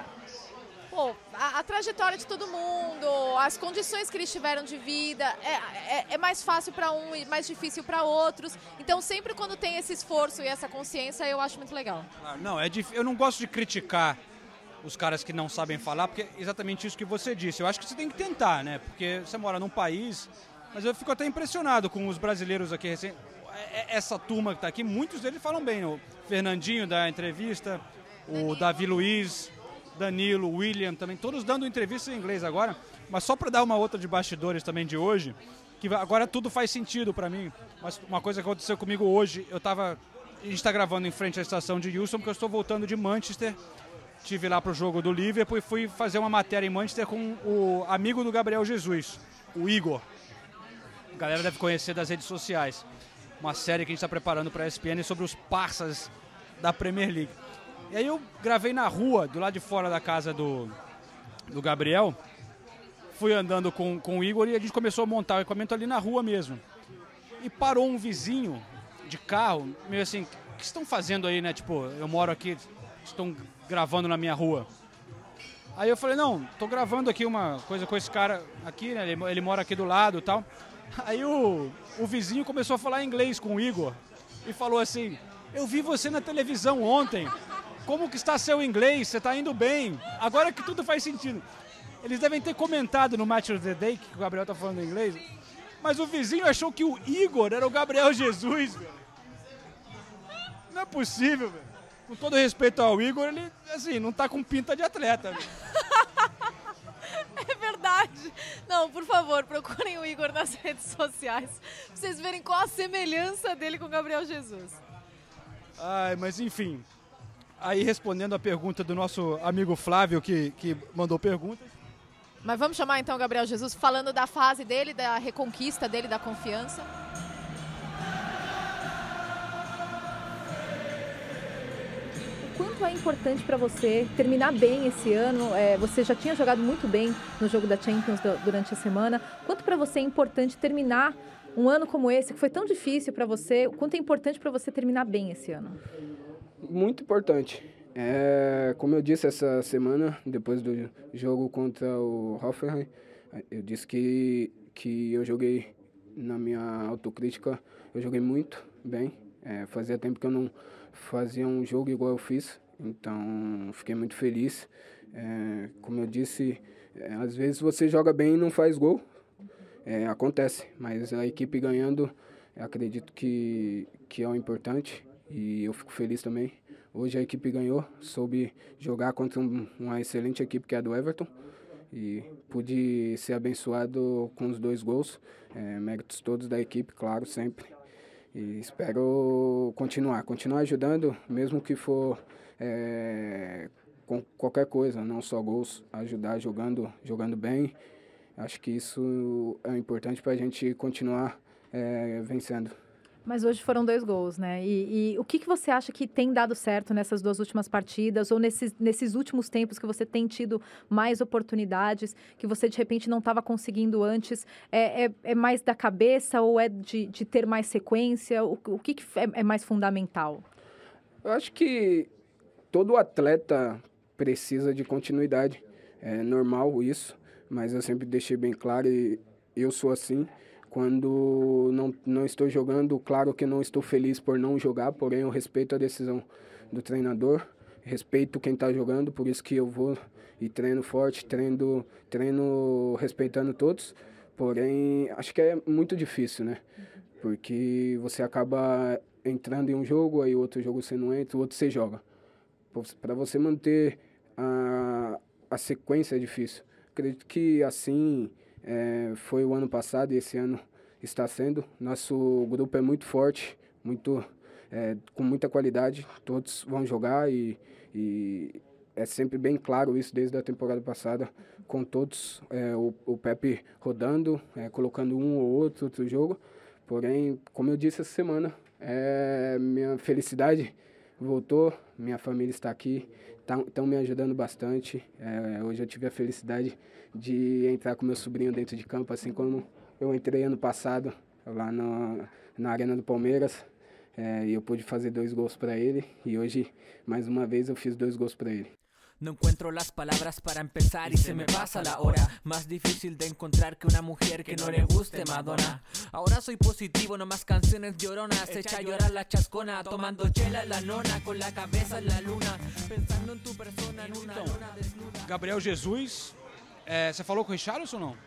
pô, a, a, trajetória de todo mundo, as condições que eles tiveram de vida, é, é, é mais fácil para um e mais difícil para outros. Então, sempre quando tem esse esforço e essa consciência, eu acho muito legal. Ah, não, é dif... eu não gosto de criticar os caras que não sabem falar, porque é exatamente isso que você disse. Eu acho que você tem que tentar, né? Porque você mora num país, mas eu fico até impressionado com os brasileiros aqui recém. É, essa turma que está aqui, muitos deles falam bem. O Fernandinho da entrevista, o Davi Luiz, Danilo, William também, todos dando entrevistas em inglês agora. Mas só para dar uma outra de bastidores também de hoje, que agora tudo faz sentido para mim. Mas uma coisa que aconteceu comigo hoje, eu tava. A gente está gravando em frente à estação de Houston, porque eu estou voltando de Manchester. Tive lá pro jogo do Liverpool e fui fazer uma matéria em Manchester com o amigo do Gabriel Jesus, o Igor. A galera deve conhecer das redes sociais. Uma série que a gente está preparando para a ESPN sobre os parças da Premier League. E aí eu gravei na rua, do lado de fora da casa do, do Gabriel. Fui andando com, com o Igor e a gente começou a montar o equipamento ali na rua mesmo. E parou um vizinho de carro, meio assim, o que estão fazendo aí, né? Tipo, eu moro aqui, estão gravando na minha rua. Aí eu falei, não, tô gravando aqui uma coisa com esse cara aqui, né? Ele, ele mora aqui do lado e tal. *laughs* Aí o, o vizinho começou a falar inglês com o Igor e falou assim, eu vi você na televisão ontem. Como que está seu inglês? Você está indo bem? Agora que tudo faz sentido. Eles devem ter comentado no Match of the Day que o Gabriel está falando inglês. Mas o vizinho achou que o Igor era o Gabriel *laughs* Jesus, velho. Não é possível, velho. Com todo respeito ao Igor, ele, assim, não tá com pinta de atleta, velho. *laughs* É verdade. Não, por favor, procurem o Igor nas *laughs* redes sociais pra vocês verem qual a semelhança dele com o Gabriel Jesus. Ai, mas enfim, aí respondendo a pergunta do nosso amigo Flávio, que, que mandou perguntas. Mas vamos chamar então o Gabriel Jesus, falando da fase dele, da reconquista dele, da confiança. O quanto é importante para você terminar bem esse ano? É, você já tinha jogado muito bem no jogo da Champions durante a semana. Quanto para você é importante terminar um ano como esse, que foi tão difícil para você? O quanto é importante para você terminar bem esse ano? Muito importante. É, como eu disse essa semana, depois do jogo contra o Hoffenheim, eu disse que, que eu joguei, na minha autocrítica, eu joguei muito bem. É, fazia tempo que eu não fazia um jogo igual eu fiz, então fiquei muito feliz. É, como eu disse, é, às vezes você joga bem e não faz gol, é, acontece, mas a equipe ganhando, acredito que, que é o importante e eu fico feliz também. Hoje a equipe ganhou, soube jogar contra um, uma excelente equipe que é a do Everton e pude ser abençoado com os dois gols. É, méritos todos da equipe, claro, sempre. E espero continuar, continuar ajudando, mesmo que for é, com qualquer coisa, não só gols, ajudar jogando, jogando bem. Acho que isso é importante para a gente continuar é, vencendo. Mas hoje foram dois gols, né? E, e, o que, que você acha que tem dado certo nessas duas últimas partidas ou nesses, nesses últimos tempos que você tem tido mais oportunidades, que você de repente não estava conseguindo antes? É, é, é, mais da cabeça ou é de, de ter mais sequência? O, o que, que é, é mais fundamental? Eu acho que todo atleta precisa de continuidade. É normal isso, mas eu sempre deixei bem claro e eu sou assim Quando não, não estou jogando, claro que não estou feliz por não jogar, porém eu respeito a decisão do treinador, respeito quem está jogando, por isso que eu vou e treino forte, treino, treino respeitando todos. Porém, acho que é muito difícil, né? Porque você acaba entrando em um jogo, aí outro jogo você não entra, o outro você joga. Para você manter a, a sequência é difícil. Acredito que assim é, foi o ano passado e esse ano está sendo. Nosso grupo é muito forte, muito é, com muita qualidade. Todos vão jogar e, e é sempre bem claro isso desde a temporada passada, com todos é, o, o Pepe rodando, é, colocando um ou outro outro jogo. Porém, como eu disse essa semana, é, minha felicidade voltou, minha família está aqui, estão me ajudando bastante. É, hoje eu tive a felicidade de entrar com meu sobrinho dentro de campo, assim como eu entrei ano passado lá no, na Arena do Palmeiras. É, e eu pude fazer dois gols para ele e hoje mais uma vez eu fiz dois gols para ele. No encuentro las palabras para empezar y se me pasa la hora. Más difícil de encontrar que una mujer que no le guste Madonna. Ahora soy positivo, no más canciones lloronas. Echa a llorar la chascona, tomando chela la nona, con la cabeza en la luna. Pensando en tu persona en una luna desnuda. Gabriel Jesus, é, você falou com o Richarlison ou não?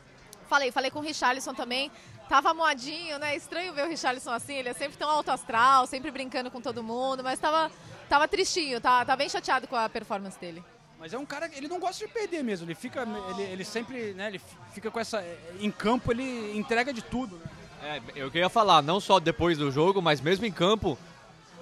Falei, falei com o Richarlison também. Tava moadinho, né? Estranho ver o Richarlison assim, ele é sempre tão alto astral, sempre brincando com todo mundo, mas tava, tava tristinho, tá, tá bem chateado com a performance dele. Mas é um cara ele não gosta de perder mesmo. Ele fica, ele, ele sempre, né? Ele fica com essa, em campo ele entrega de tudo. Né? É, eu queria falar, não só depois do jogo, mas mesmo em campo.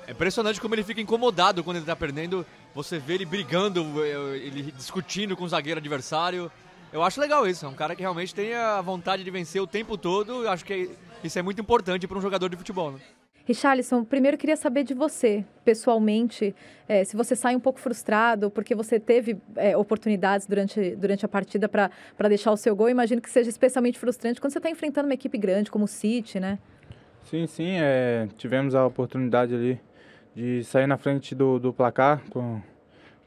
É impressionante como ele fica incomodado quando ele tá perdendo. Você vê ele brigando, ele discutindo com o zagueiro adversário. Eu acho legal isso. É um cara que realmente tem a vontade de vencer o tempo todo. Eu acho que isso é muito importante para um jogador de futebol. Né? Richarlison, primeiro queria saber de você, pessoalmente, é, se você sai um pouco frustrado, porque você teve é, oportunidades durante, durante a partida para deixar o seu gol. Imagino que seja especialmente frustrante quando você está enfrentando uma equipe grande como o City, né? Sim, sim. É, tivemos a oportunidade ali de sair na frente do, do placar com,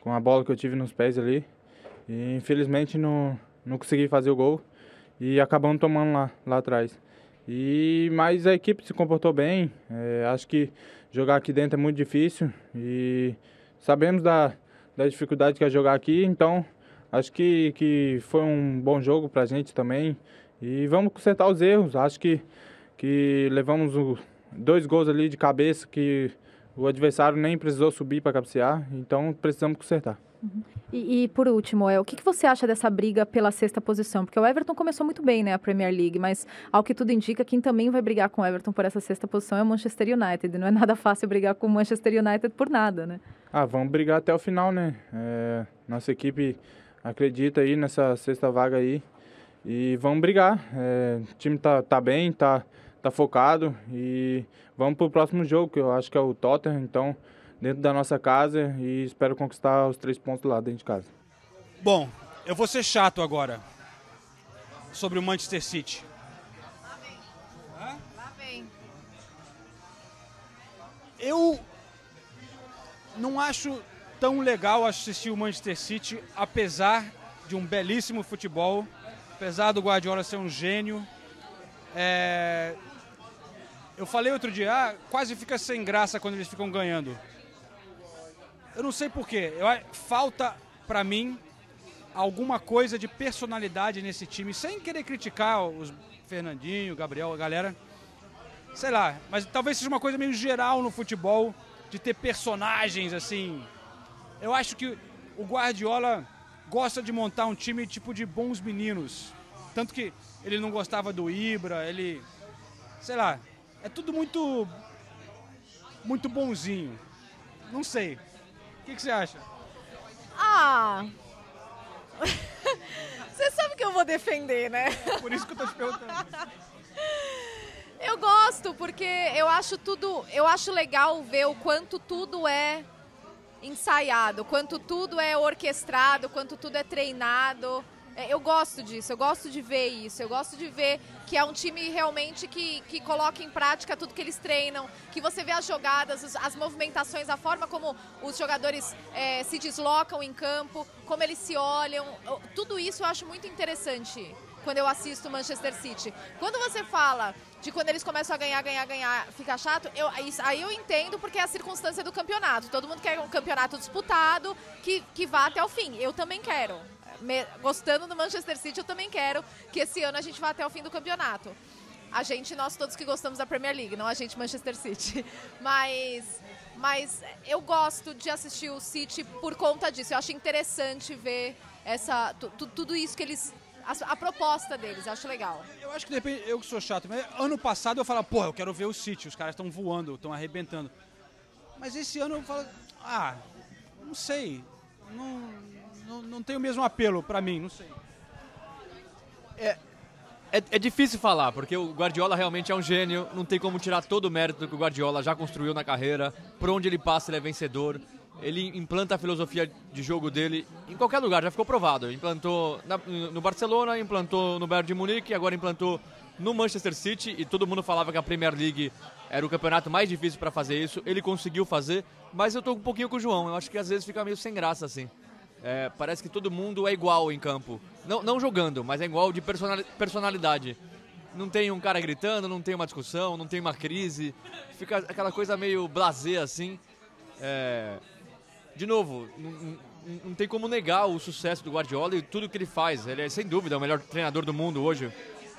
com a bola que eu tive nos pés ali. E infelizmente não, não consegui fazer o gol e acabamos tomando lá, lá atrás. E mas a equipe se comportou bem. É, acho que jogar aqui dentro é muito difícil e sabemos da, da dificuldade que é jogar aqui. Então acho que, que foi um bom jogo para a gente também. E vamos consertar os erros. Acho que, que levamos o, dois gols ali de cabeça que o adversário nem precisou subir para cabecear. Então precisamos consertar. Uhum. E, e, por último, é, o que, que você acha dessa briga pela sexta posição? Porque o Everton começou muito bem, né, a Premier League, mas ao que tudo indica, quem também vai brigar com o Everton por essa sexta posição é o Manchester United. Não é nada fácil brigar com o Manchester United por nada, né? Ah, vamos brigar até o final, né? É, nossa equipe acredita aí nessa sexta vaga aí e vamos brigar. É, o time tá, tá bem, tá, tá focado e vamos pro próximo jogo, que eu acho que é o Tottenham, então dentro da nossa casa e espero conquistar os três pontos lá dentro de casa. Bom, eu vou ser chato agora sobre o Manchester City. Lá vem. Eu não acho tão legal assistir o Manchester City, apesar de um belíssimo futebol, apesar do Guardiola ser um gênio. É... Eu falei outro dia, ah, quase fica sem graça quando eles ficam ganhando. Eu não sei porquê. Falta, para mim, alguma coisa de personalidade nesse time, sem querer criticar os Fernandinho, Gabriel, a galera. Sei lá, mas talvez seja uma coisa meio geral no futebol, de ter personagens assim. Eu acho que o Guardiola gosta de montar um time tipo de bons meninos. Tanto que ele não gostava do Ibra, ele. Sei lá. É tudo muito. Muito bonzinho. Não sei que, que você acha? Ah. *laughs* você sabe que eu vou defender, né? Por isso que eu tô te perguntando. *laughs* Eu gosto, porque eu acho tudo. Eu acho legal ver o quanto tudo é ensaiado, quanto tudo é orquestrado, quanto tudo é treinado. É, eu gosto disso, eu gosto de ver isso, eu gosto de ver que é um time realmente que, que coloca em prática tudo que eles treinam, que você vê as jogadas, as, as movimentações, a forma como os jogadores é, se deslocam em campo, como eles se olham, tudo isso eu acho muito interessante quando eu assisto Manchester City. Quando você fala de quando eles começam a ganhar, ganhar, ganhar, fica chato, eu, aí eu entendo porque é a circunstância do campeonato. Todo mundo quer um campeonato disputado que, que vá até o fim. Eu também quero. Gostando do Manchester City, eu também quero que esse ano a gente vá até o fim do campeonato. A gente, nós todos que gostamos da Premier League, não a gente Manchester City. *laughs* Mas, mas eu gosto de assistir o City por conta disso. Eu acho interessante ver essa, tudo isso que eles a, a, proposta deles, acho legal. Eu acho que depende, eu que sou chato, mas ano passado eu falava, pô, eu quero ver o City, os caras estão voando, estão arrebentando. Mas esse ano eu falo, ah, não sei, não, não, tem o mesmo apelo para mim, não sei. É, é, é, difícil falar, porque o Guardiola realmente é um gênio, não tem como tirar todo o mérito que o Guardiola já construiu na carreira, por onde ele passa ele é vencedor ele implanta a filosofia de jogo dele em qualquer lugar, já ficou provado. Implantou na, no Barcelona, implantou no Bayern de Munique, agora implantou no Manchester City e todo mundo falava que a Premier League era o campeonato mais difícil para fazer isso. Ele conseguiu fazer, mas eu tô um pouquinho com o João. Eu acho que às vezes fica meio sem graça assim. É, parece que todo mundo é igual em campo. Não, não jogando, mas é igual de personalidade. Não tem um cara gritando, não tem uma discussão, não tem uma crise. Fica aquela coisa meio blasé assim. É, de novo, não, não, tem como negar o sucesso do Guardiola e tudo que ele faz. Ele é, sem dúvida, o melhor treinador do mundo hoje.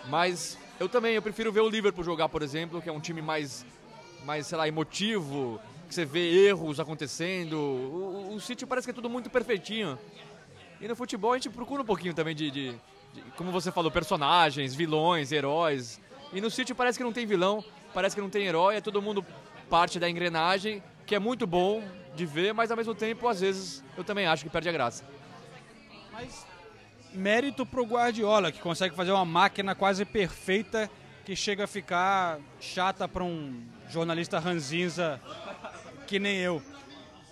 Mas eu também, eu prefiro ver o Liverpool jogar, por exemplo, que é um time mais, mais sei lá, emotivo, que você vê erros acontecendo. O, o parece que é tudo muito perfeitinho. E no futebol a gente procura um pouquinho também de, de, de, como você falou, personagens, vilões, heróis. E no City parece que não tem vilão, parece que não tem herói, é todo mundo parte da engrenagem, que é muito bom, de ver, mas ao mesmo tempo, às vezes, eu também acho que perde a graça. Mas mérito pro Guardiola, que consegue fazer uma máquina quase perfeita que chega a ficar chata para um jornalista ranzinza que nem eu.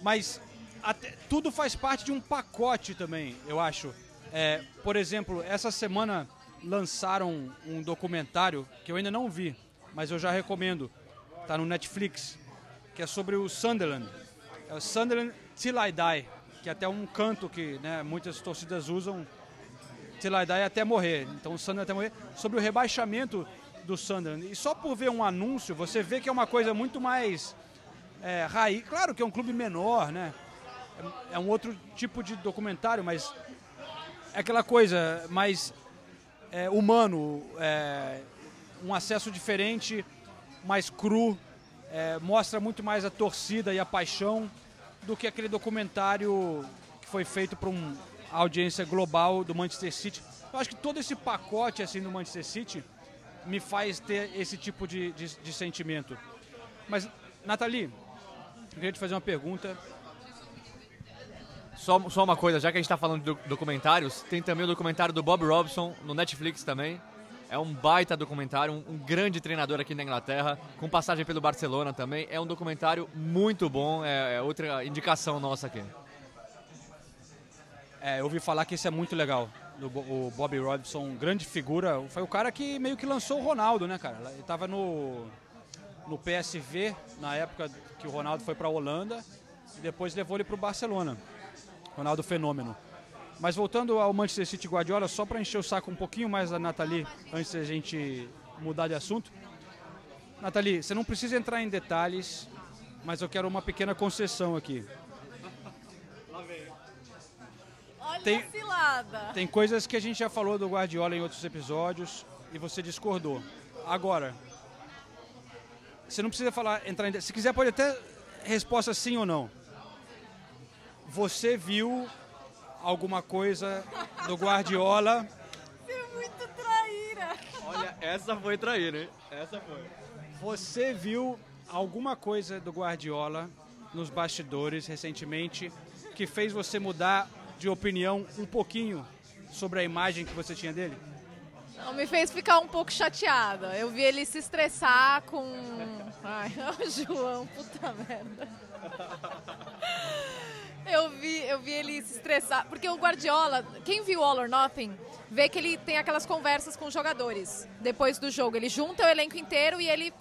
Mas até, tudo faz parte de um pacote também, eu acho. É, por exemplo, essa semana lançaram um documentário que eu ainda não vi, mas eu já recomendo. Tá no Netflix, que é sobre o Sunderland é o Sunderland Till I Die, que é até um canto que né, muitas torcidas usam Till I Die até morrer. Então o Sunderland até morrer. Sobre o rebaixamento do Sunderland. E só por ver um anúncio, você vê que é uma coisa muito mais é, raiz. Claro que é um clube menor, né? É, é um outro tipo de documentário, mas é aquela coisa mais é, humano, é, um acesso diferente, mais cru é, mostra muito mais a torcida e a paixão do que aquele documentário que foi feito para uma audiência global do Manchester City. Eu acho que todo esse pacote assim do Manchester City me faz ter esse tipo de, de, de sentimento. Mas, Nathalie, queria te fazer uma pergunta. Só, só uma coisa, já que a gente está falando de documentários, tem também o documentário do Bob Robson no Netflix também. É um baita documentário, um, um, grande treinador aqui na Inglaterra, com passagem pelo Barcelona também. É um documentário muito bom, é, é outra indicação nossa aqui. É, eu ouvi falar que isso é muito legal. O Bobby Robson, grande figura, foi o cara que meio que lançou o Ronaldo, né, cara? Ele estava no, no PSV na época que o Ronaldo foi para a Holanda e depois levou ele para o Barcelona. Ronaldo Fenômeno. Mas voltando ao Manchester City Guardiola, só para encher o saco um pouquinho mais da Nathalie, antes da gente mudar de assunto. Nathalie, você não precisa entrar em detalhes, mas eu quero uma pequena concessão aqui. Olha tem, a cilada. Tem coisas que a gente já falou do Guardiola em outros episódios e você discordou. Agora, você não precisa falar, entrar em Se quiser, pode até resposta sim ou não. Você viu alguma coisa do Guardiola. Você é muito traíra. Olha, essa foi traíra, hein? Essa foi. Você viu alguma coisa do Guardiola nos bastidores recentemente que fez você mudar de opinião um pouquinho sobre a imagem que você tinha dele? Não, me fez ficar um pouco chateada. Eu vi ele se estressar com. Ai, *laughs* o João, puta merda. Eu vi, eu vi ele se estressar. Porque o Guardiola, quem viu All or Nothing, vê que ele tem aquelas conversas com os jogadores depois do jogo. Ele junta o elenco inteiro e ele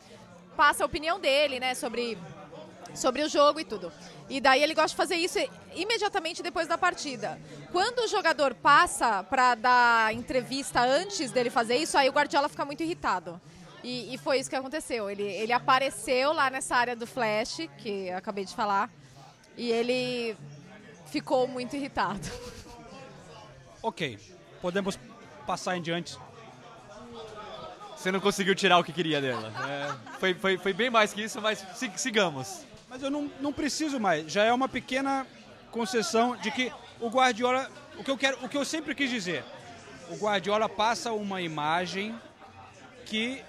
passa a opinião dele, né, sobre sobre o jogo e tudo. E daí ele gosta de fazer isso imediatamente depois da partida. Quando o jogador passa para dar entrevista antes dele fazer isso, aí o Guardiola fica muito irritado. E, e foi isso que aconteceu. Ele, ele apareceu lá nessa área do flash, que eu acabei de falar, e ele ficou muito irritado. *laughs* Ok, podemos passar em diante. Você não conseguiu tirar o que queria dela. É, foi, foi, foi bem mais que isso, mas sigamos. Mas eu não, não preciso mais. Já é uma pequena concessão de que o Guardiola. O que eu quero, o que eu sempre quis dizer. O Guardiola passa uma imagem que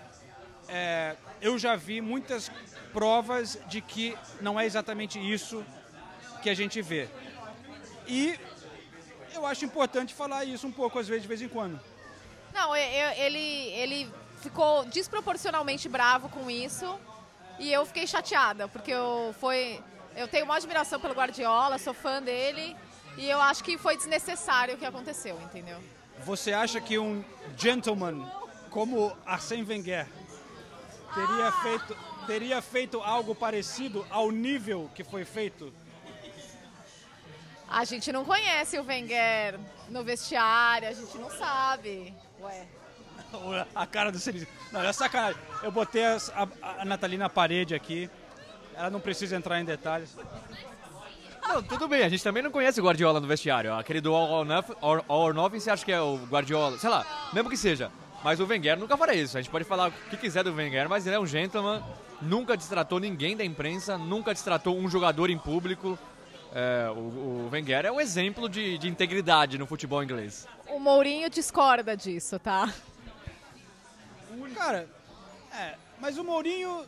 é, eu já vi muitas provas de que não é exatamente isso que a gente vê. E eu acho importante falar isso um pouco, às vezes, de vez em quando. Não, ele, ele ficou desproporcionalmente bravo com isso e eu fiquei chateada, porque eu, foi, eu tenho uma admiração pelo Guardiola, sou fã dele e eu acho que foi desnecessário o que aconteceu, entendeu? Você acha que um gentleman como Arsène Wenger teria, ah! feito, teria feito algo parecido ao nível que foi feito? A gente não conhece o Wenger no vestiário, a gente não sabe. Ué. A cara do Celisio. Não, é sacanagem. Eu botei a, a, a Nathalie na parede aqui. Ela não precisa entrar em detalhes. Não, tudo bem, a gente também não conhece o Guardiola no vestiário. Aquele do All or, Nothing, all or Nothing, você acha que é o Guardiola? Sei lá, mesmo que seja. Mas o Wenger nunca faria isso. A gente pode falar o que quiser do Wenger, mas ele é um gentleman, nunca destratou ninguém da imprensa, nunca destratou um jogador em público. É, o, o, Wenger é um exemplo de, de integridade no futebol inglês. O Mourinho discorda disso, tá? Cara, é, mas o Mourinho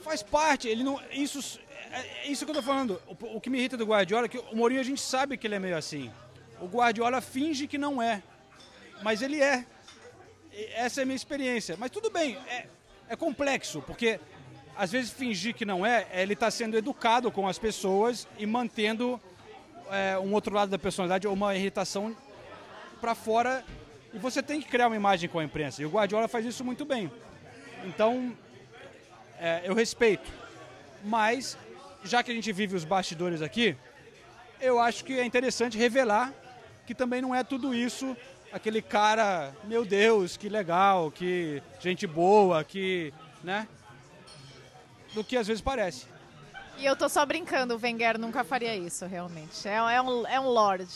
faz parte, ele não. Isso, é, é isso que eu tô falando. O, o, que me irrita do Guardiola é que o Mourinho a gente sabe que ele é meio assim. O Guardiola finge que não é. Mas ele é. Essa é a minha experiência. Mas tudo bem, é, é complexo, porque às vezes fingir que não é, é ele está sendo educado com as pessoas e mantendo é, um outro lado da personalidade ou uma irritação para fora. E você tem que criar uma imagem com a imprensa. E o Guardiola faz isso muito bem. Então, é, eu respeito. Mas, já que a gente vive os bastidores aqui, eu acho que é interessante revelar que também não é tudo isso aquele cara, meu Deus, que legal, que gente boa, que, né? do que às vezes parece. E eu tô só brincando, o Wenger nunca faria isso, realmente. É, é um, é um lord.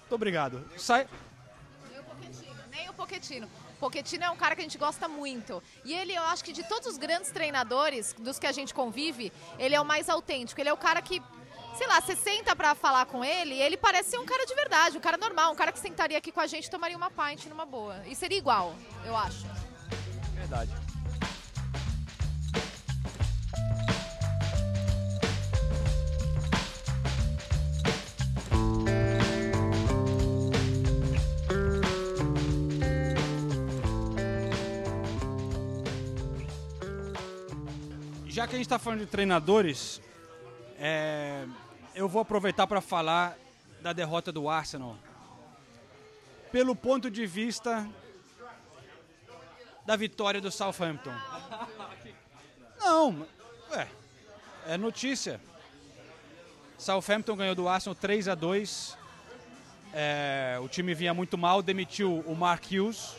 Muito obrigado. Sai... Nem o Pochettino. Nem o Pochettino. Pochettino é um cara que a gente gosta muito. E ele, eu acho que de todos os grandes treinadores, dos que a gente convive, ele é o mais autêntico. Ele é o cara que, sei lá, você senta pra falar com ele ele parece um cara de verdade, um cara normal, um cara que sentaria aqui com a gente tomaria uma pint numa boa. E seria igual, eu acho. Verdade. Que a gente está falando de treinadores, é, eu vou aproveitar para falar da derrota do Arsenal. Pelo ponto de vista da vitória do Southampton. Não, é, é notícia. Southampton ganhou do Arsenal 3 a 2 é, O time vinha muito mal, demitiu o Mark Hughes.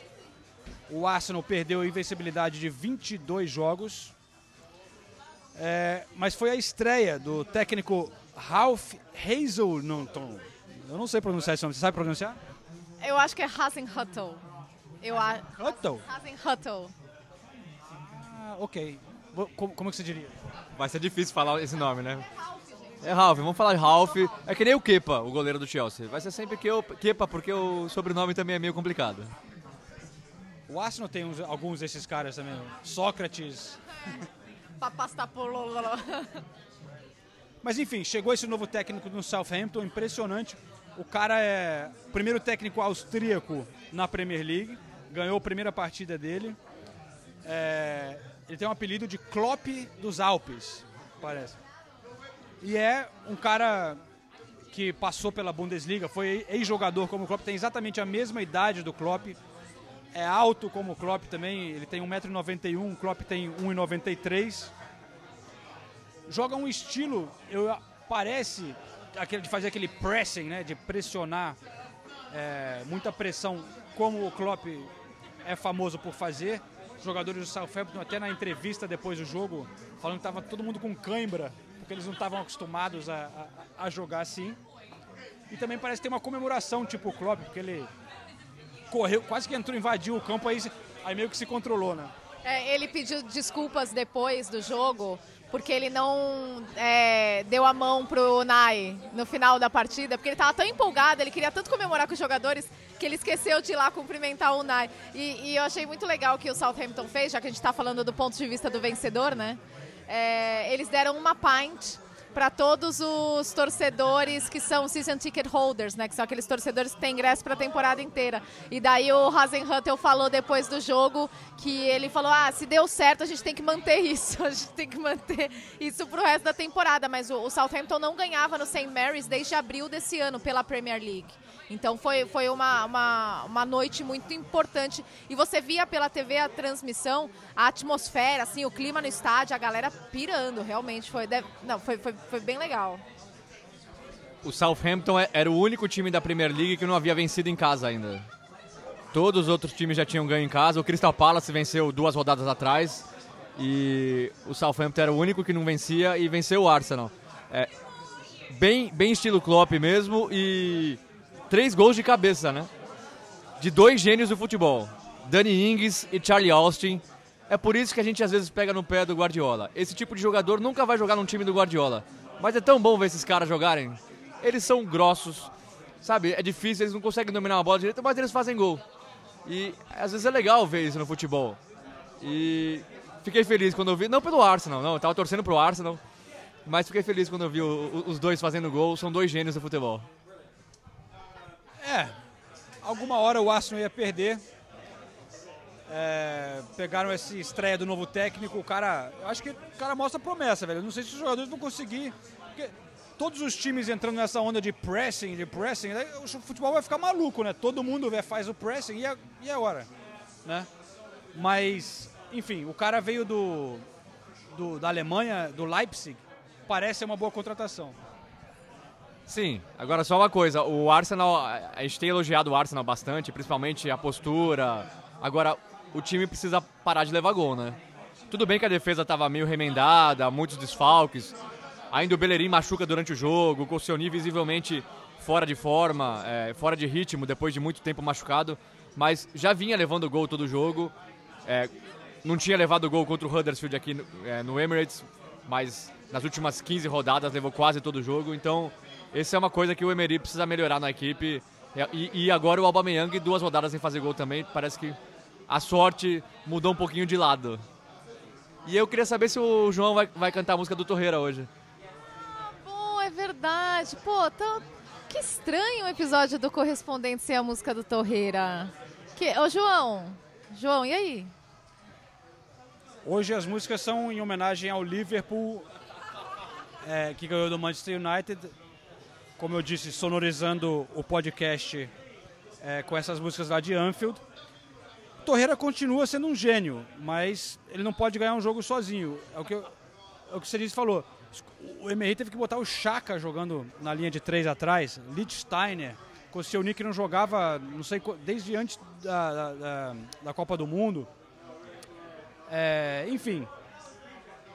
O Arsenal perdeu a invencibilidade de 22 jogos. É, mas foi a estreia do técnico Ralph Hazelton. Eu não sei pronunciar esse nome. Você sabe pronunciar? Eu acho que é Hasenhuttel. Eu acho. Hasenhuttel. Ah, ok. Como, como que você diria? Vai ser difícil falar esse nome, né? É Ralph, vamos falar de Ralph. É que nem o Kepa, o goleiro do Chelsea. Vai ser sempre Kepa, porque o sobrenome também é meio complicado. O Arsenal tem uns, alguns desses caras também. Sócrates. *laughs* *laughs* Mas enfim, chegou esse novo técnico no Southampton, impressionante. O cara é o primeiro técnico austríaco na Premier League, ganhou a primeira partida dele. É, ele tem um apelido de Klopp dos Alpes, parece. E é um cara que passou pela Bundesliga, foi ex-jogador como o Klopp, tem exatamente a mesma idade do Klopp. É alto como o Klopp também, ele tem 1,91m, o Klopp tem 1,93m. joga um estilo, eu, parece aquele de fazer aquele pressing, né, de pressionar, é, muita pressão, como o Klopp é famoso por fazer. Os jogadores do Southampton, até na entrevista depois do jogo, falando que estava todo mundo com cãibra, porque eles não estavam acostumados a, a, a jogar assim. E também parece ter uma comemoração, tipo o Klopp, porque ele correu, quase que entrou, invadiu o campo, aí, aí meio que se controlou, né? É, ele pediu desculpas depois do jogo, porque ele não é, deu a mão pro Nai no final da partida, porque ele estava tão empolgado, ele queria tanto comemorar com os jogadores, que ele esqueceu de ir lá cumprimentar o Nai. E, e eu achei muito legal o que o Southampton fez, já que a gente está falando do ponto de vista do vencedor, né? É, eles deram uma pint para todos os torcedores que são season ticket holders, né? Que são aqueles torcedores que têm ingresso para a temporada inteira. E daí o Hasenhuttel falou depois do jogo que ele falou: ah, se deu certo, a gente tem que manter *laughs* isso. A gente tem que manter isso pro resto da temporada. Mas o, o Southampton não ganhava no St. Mary's desde abril desse ano pela Premier League. Então foi, foi uma, uma, uma noite muito importante. E você via pela TV a transmissão, a atmosfera, assim, o clima no estádio, a galera pirando, realmente. Foi, não, foi, foi, foi bem legal. O Southampton é, era o único time da Premier League que não havia vencido em casa ainda. Todos os outros times já tinham ganho em casa. O Crystal Palace venceu duas rodadas atrás. E o Southampton era o único que não vencia e venceu o Arsenal. É, bem, bem estilo Klopp mesmo e três gols de cabeça, né? De dois gênios do futebol, Danny Ings e Charlie Austin. É por isso que a gente às vezes pega no pé do Guardiola. Esse tipo de jogador nunca vai jogar num time do Guardiola. Mas é tão bom ver esses caras jogarem. Eles são grossos, sabe? É difícil, eles não conseguem dominar uma bola direita, mas eles fazem gol. E às vezes é legal ver isso no futebol. E fiquei feliz quando eu vi, não pelo Arsenal, não, eu tava torcendo pro Arsenal, mas fiquei feliz quando eu vi o, os dois fazendo gol, são dois gênios do futebol. É, alguma hora o Arsenal ia perder. É, pegaram essa estreia do novo técnico, o cara. Eu acho que o cara mostra promessa, velho. Eu não sei se os jogadores vão conseguir. Porque todos os times entrando nessa onda de pressing, de pressing, o futebol vai ficar maluco, né? Todo mundo faz o pressing e, e agora? Né? Mas, enfim, o cara veio do, do da Alemanha, do Leipzig, parece uma boa contratação. Sim, agora só uma coisa, o Arsenal, a gente tem elogiado o Arsenal bastante, principalmente a postura. Agora, o time precisa parar de levar gol, né? Tudo bem que a defesa estava meio remendada, muitos desfalques. Ainda o Bellerin machuca durante o jogo, o Koscielny visivelmente fora de forma, é, fora de ritmo, depois de muito tempo machucado. Mas já vinha levando gol todo o jogo. É, não tinha levado gol contra o Huddersfield aqui no, é, no Emirates, mas nas últimas 15 rodadas levou quase todo o jogo. Então essa é uma coisa que o Emery precisa melhorar na equipe. E, e agora o Aubameyang, duas rodadas sem fazer gol também, parece que a sorte mudou um pouquinho de lado. E eu queria saber se o João vai, vai cantar a música do Torreira hoje. Pô, é verdade. Pô, tô... que estranho o episódio do correspondente ser a música do Torreira. Que... Ô, João. João, e aí? Hoje as músicas são em homenagem ao Liverpool, é, que ganhou do Manchester United como eu disse, sonorizando o podcast é, com essas músicas lá de Anfield. Torreira continua sendo um gênio, mas ele não pode ganhar um jogo sozinho. É o que, é o que o Cerise falou. O Emery teve que botar o Chaka jogando na linha de três atrás, seu Nick não jogava, não sei, desde antes da, da, da Copa do Mundo. É, enfim,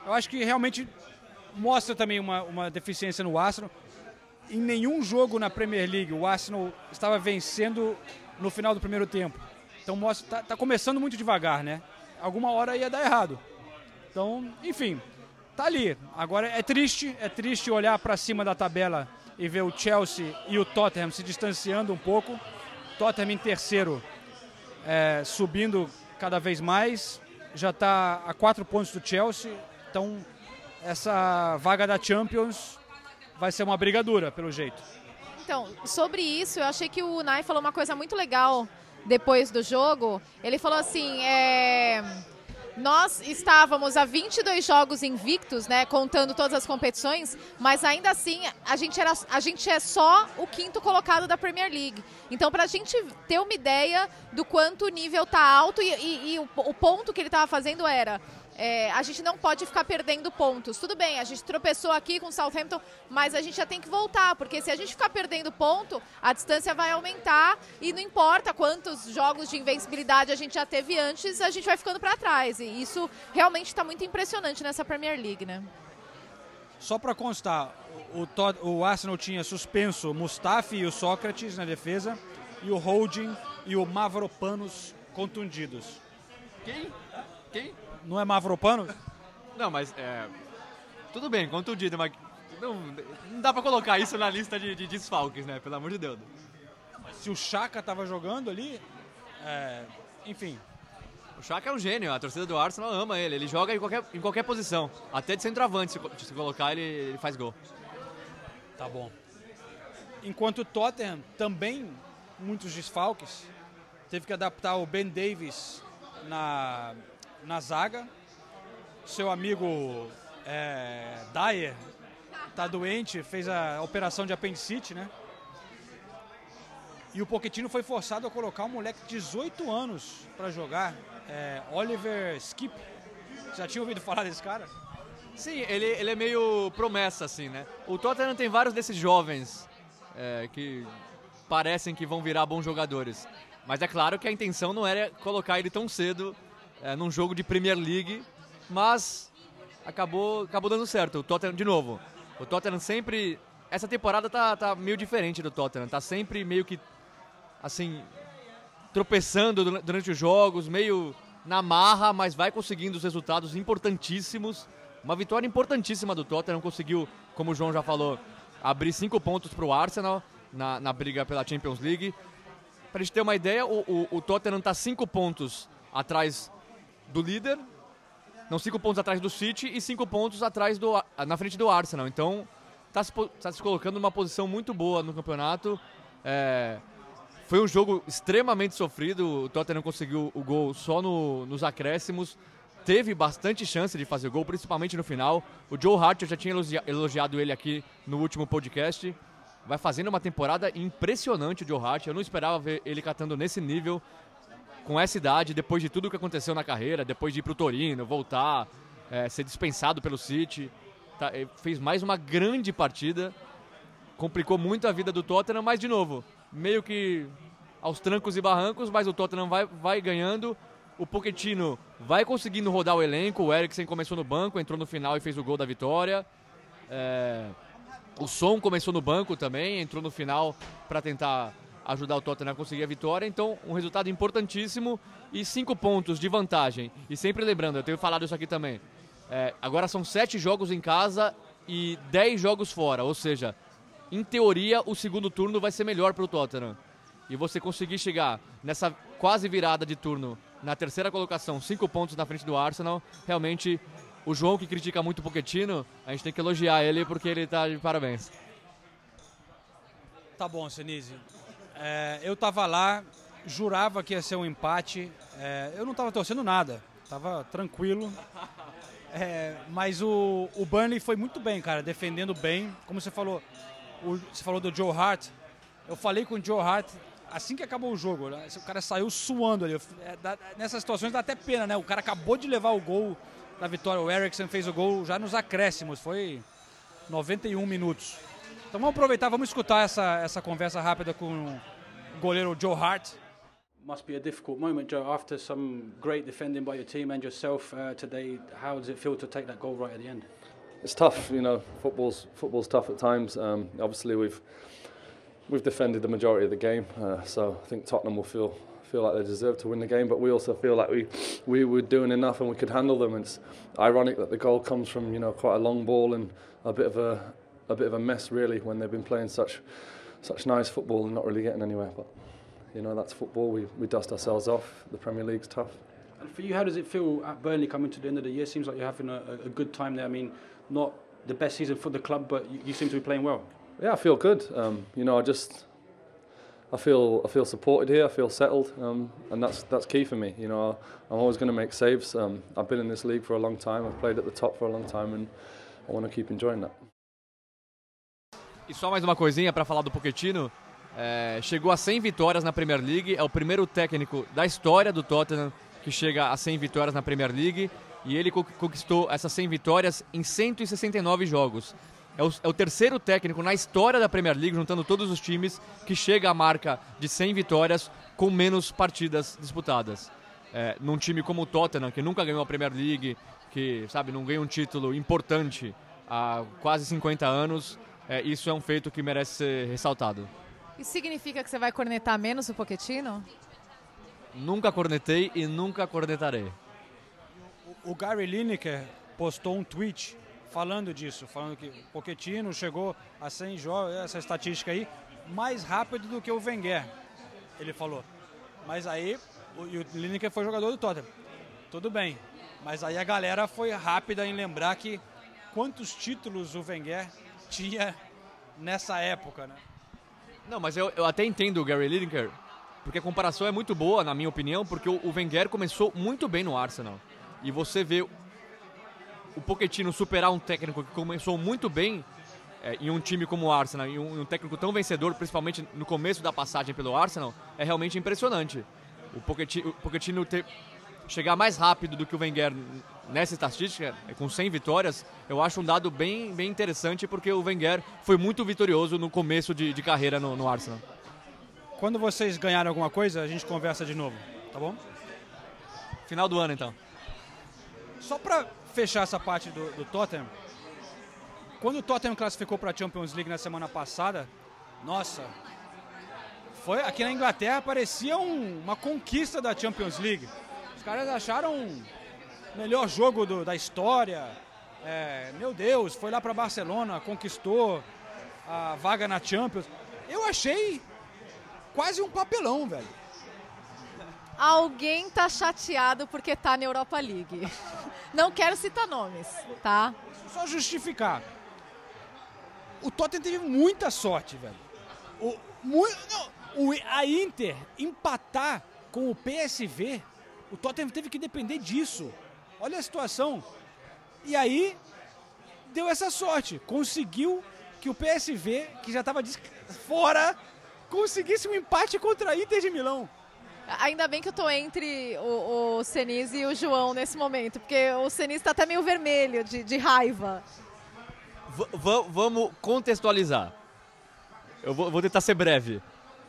eu acho que realmente mostra também uma, uma deficiência no Arsenal em nenhum jogo na Premier League o Arsenal estava vencendo no final do primeiro tempo. Então mostra, tá, tá começando muito devagar, né? Alguma hora ia dar errado. Então, enfim, tá ali. Agora é triste, é triste olhar para cima da tabela e ver o Chelsea e o Tottenham se distanciando um pouco. Tottenham em terceiro, é, subindo cada vez mais, já está a quatro pontos do Chelsea. Então, essa vaga da Champions vai ser uma briga dura, pelo jeito. Então, sobre isso, eu achei que o Nai falou uma coisa muito legal depois do jogo. Ele falou assim, é... Nós estávamos a 22 jogos invictos, né, contando todas as competições, mas ainda assim a gente, era, a gente é só o quinto colocado da Premier League. Então, para a gente ter uma ideia do quanto o nível tá alto e, e, e o, o ponto que ele estava fazendo era é, a gente não pode ficar perdendo pontos. Tudo bem, a gente tropeçou aqui com o Southampton, mas a gente já tem que voltar, porque se a gente ficar perdendo ponto, a distância vai aumentar e não importa quantos jogos de invencibilidade a gente já teve antes, a gente vai ficando para trás. E isso realmente está muito impressionante nessa Premier League, né? Só para constar, o, Todd, o Arsenal tinha suspenso o Mustafi e o Sócrates na defesa e o Holding e o Mavropanos contundidos. Quem? Quem? Não é Mavropanos? Não, mas é. Tudo bem, contundido, mas. Não, não dá pra colocar isso na lista de, de desfalques, né? Pelo amor de Deus. Se o Chaka tava jogando ali. É, enfim. O Chaka é um gênio, a torcida do Arsenal ama ele. Ele joga em qualquer, em qualquer posição. Até de centroavante, se, se colocar, ele, ele faz gol. Tá bom. Enquanto o Tottenham também muitos desfalques, teve que adaptar o Ben Davis na, na zaga. Seu amigo é, Dyer tá doente, fez a operação de apendicite, né? E o Pochettino foi forçado a colocar um moleque de 18 anos para jogar, é, Oliver Skip. Já tinha ouvido falar desse cara? Sim, ele, ele é meio promessa, assim, né? O Tottenham tem vários desses jovens é, que parecem que vão virar bons jogadores. Mas é claro que a intenção não era colocar ele tão cedo é, num jogo de Premier League, mas acabou, acabou dando certo. O Tottenham, de novo, o Tottenham sempre. Essa temporada tá, tá meio diferente do Tottenham, tá sempre meio que assim, tropeçando durante os jogos, meio na marra, mas vai conseguindo os resultados importantíssimos. Uma vitória importantíssima do Tottenham, conseguiu, como o João já falou, abrir cinco pontos para o Arsenal na, na briga pela Champions League. Para a gente ter uma ideia, o, o, o Tottenham está cinco pontos atrás do líder, não cinco pontos atrás do City e cinco pontos atrás do, na frente do Arsenal. Então está se, tá se colocando numa posição muito boa no campeonato. É, foi um jogo extremamente sofrido. O Tottenham conseguiu o gol só no, nos acréscimos. Teve bastante chance de fazer o gol, principalmente no final. O Joe Hart, eu já tinha elogiado ele aqui no último podcast vai fazendo uma temporada impressionante o Joe Hart. Eu não esperava ver ele catando nesse nível, com essa idade, depois de tudo que aconteceu na carreira, depois de ir para o Torino, voltar, é, ser dispensado pelo City. Tá, fez mais uma grande partida, complicou muito a vida do Tottenham, mas de novo, meio que aos trancos e barrancos, mas o Tottenham vai, vai ganhando. O Pochettino vai conseguindo rodar o elenco. O Eriksen começou no banco, entrou no final e fez o gol da vitória. É, o Som começou no banco também, entrou no final para tentar ajudar o Tottenham a conseguir a vitória. Então, um resultado importantíssimo e cinco pontos de vantagem. E sempre lembrando, eu tenho falado isso aqui também. É, agora são sete jogos em casa e dez jogos fora. Ou seja, em teoria, o segundo turno vai ser melhor para o Tottenham. E você conseguir chegar nessa quase virada de turno na terceira colocação, cinco pontos na frente do Arsenal, realmente o João, que critica muito o Pochettino, a gente tem que elogiar ele porque ele está de parabéns. Tá bom, Senise. É, eu tava lá, jurava que ia ser um empate. É, eu não tava torcendo nada, tava tranquilo. É, mas o, o Burnley foi muito bem, cara, defendendo bem. Como você falou, o, você falou do Joe Hart. Eu falei com o Joe Hart assim que acabou o jogo. Né? O cara saiu suando ali. É, nessas situações dá até pena, né? O cara acabou de levar o gol da vitória. O Eriksen fez o gol já nos acréscimos, foi 91 minutos. Então vamos aproveitar, vamos escutar essa, essa conversa rápida com o goleiro Joe Hart. Must be a difficult moment, Joe, after some great defending by your team and yourself uh, today. How does it feel to take that goal right at the end? It's tough, you know. Football's football's tough at times. Um, obviously, we've we've defended the majority of the game, uh, so I think Tottenham will feel feel like they deserve to win the game, but we also feel like we, we were doing enough and we could handle them. It's ironic that the goal comes from you know quite a long ball and a bit of a a bit of a mess really when they've been playing such such nice football and not really getting anywhere. But you know that's football. We we dust ourselves off. The Premier League's tough. And for you, how does it feel at Burnley coming to the end of the year? Seems like you're having a, a good time there. I mean, not the best season for the club, but you, you seem to be playing well. Yeah, I feel good. Um, you know, I just I feel I feel supported here. I feel settled, um, and that's that's key for me. You know, I'm always going to make saves. Um, I've been in this league for a long time. I've played at the top for a long time, and I want to keep enjoying that. E só mais uma coisinha para falar do Pochettino. É, chegou a 100 vitórias na Premier League. É o primeiro técnico da história do Tottenham que chega a 100 vitórias na Premier League. e ele co- conquistou essas 100 vitórias em 169 jogos. É o, é o terceiro técnico na história da Premier League, juntando todos os times, que chega à marca de 100 vitórias com menos partidas disputadas. É, num time como o Tottenham, que nunca ganhou a Premier League, que sabe não ganha um título importante há quase 50 anos, é, isso é um feito que merece ser ressaltado. Isso significa que você vai cornetar menos o Pochettino? Nunca cornetei e nunca cornetarei. O Gary Lineker postou um tweet falando disso, falando que o Pochettino chegou a 100 jogos, essa estatística aí, mais rápido do que o Wenger, ele falou. Mas aí, o, e o Lineker foi jogador do Tottenham. Tudo bem, mas aí a galera foi rápida em lembrar que quantos títulos o Wenger tinha nessa época, né? Não, mas eu, eu até entendo o Gary Lineker, porque a comparação é muito boa, na minha opinião, porque o, o Wenger começou muito bem no Arsenal. E você vê o Pochettino superar um técnico que começou muito bem é, em um time como o Arsenal, e um, um técnico tão vencedor, principalmente no começo da passagem pelo Arsenal, é realmente impressionante. O Pochettino, o Pochettino ter, chegar mais rápido do que o Wenger nessa estatística, é, com 100 vitórias, eu acho um dado bem, bem interessante, porque o Wenger foi muito vitorioso no começo de, de carreira no, no Arsenal. Quando vocês ganharem alguma coisa, a gente conversa de novo, tá bom? Final do ano, então. Só para fechar essa parte do, do Tottenham, quando o Tottenham classificou para a Champions League na semana passada, nossa, foi aqui na Inglaterra parecia um- uma conquista da Champions League. Os caras acharam melhor jogo do- da história. É, meu Deus, foi lá para Barcelona, conquistou a vaga na Champions. Eu achei quase um papelão, velho. Alguém tá chateado porque tá na Europa League. *laughs* Não quero citar nomes, tá? Só justificar. O Tottenham teve muita sorte, velho. O, não, o- a Inter empatar com o PSV, o Tottenham teve que depender disso. Olha a situação. E aí, deu essa sorte. Conseguiu que o PSV, que já estava fora, conseguisse um empate contra a Inter de Milão. Ainda bem que eu tô entre o, o Senise e o João nesse momento, porque o Senise tá até meio vermelho de, de raiva. V- va- vamos contextualizar. Eu vou, vou tentar ser breve.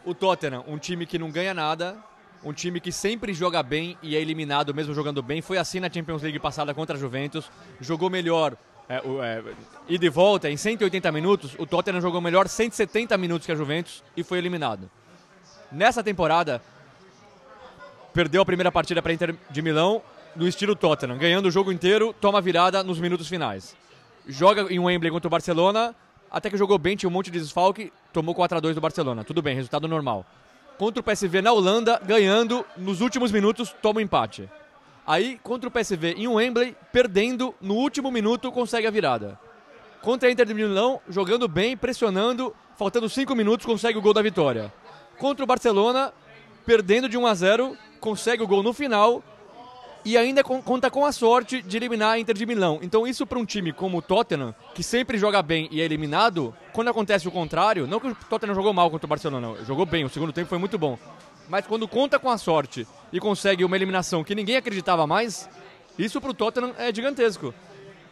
O Tottenham, um time que não ganha nada, um time que sempre joga bem e é eliminado mesmo jogando bem. Foi assim na Champions League passada contra a Juventus. Jogou melhor é, o, é, e volta em 180 minutos. O Tottenham jogou melhor 170 minutos que a Juventus e foi eliminado. Nessa temporada, perdeu a primeira partida para Inter de Milão no estilo Tottenham, ganhando o jogo inteiro, toma virada nos minutos finais. Joga em Wembley contra o Barcelona, até que jogou bem, tinha um monte de desfalque, tomou 4 a 2 do Barcelona. Tudo bem, resultado normal. Contra o PSV na Holanda, ganhando nos últimos minutos, toma um empate. Aí, contra o PSV em Wembley, perdendo no último minuto, consegue a virada. Contra a Inter de Milão, jogando bem, pressionando, faltando 5 minutos, consegue o gol da vitória. Contra o Barcelona, perdendo de 1 a 0, consegue o gol no final e ainda con- conta com a sorte de eliminar a Inter de Milão. Então isso para um time como o Tottenham, que sempre joga bem e é eliminado, quando acontece o contrário, não que o Tottenham jogou mal contra o Barcelona, não, jogou bem, o segundo tempo foi muito bom. Mas quando conta com a sorte e consegue uma eliminação que ninguém acreditava mais, isso para o Tottenham é gigantesco.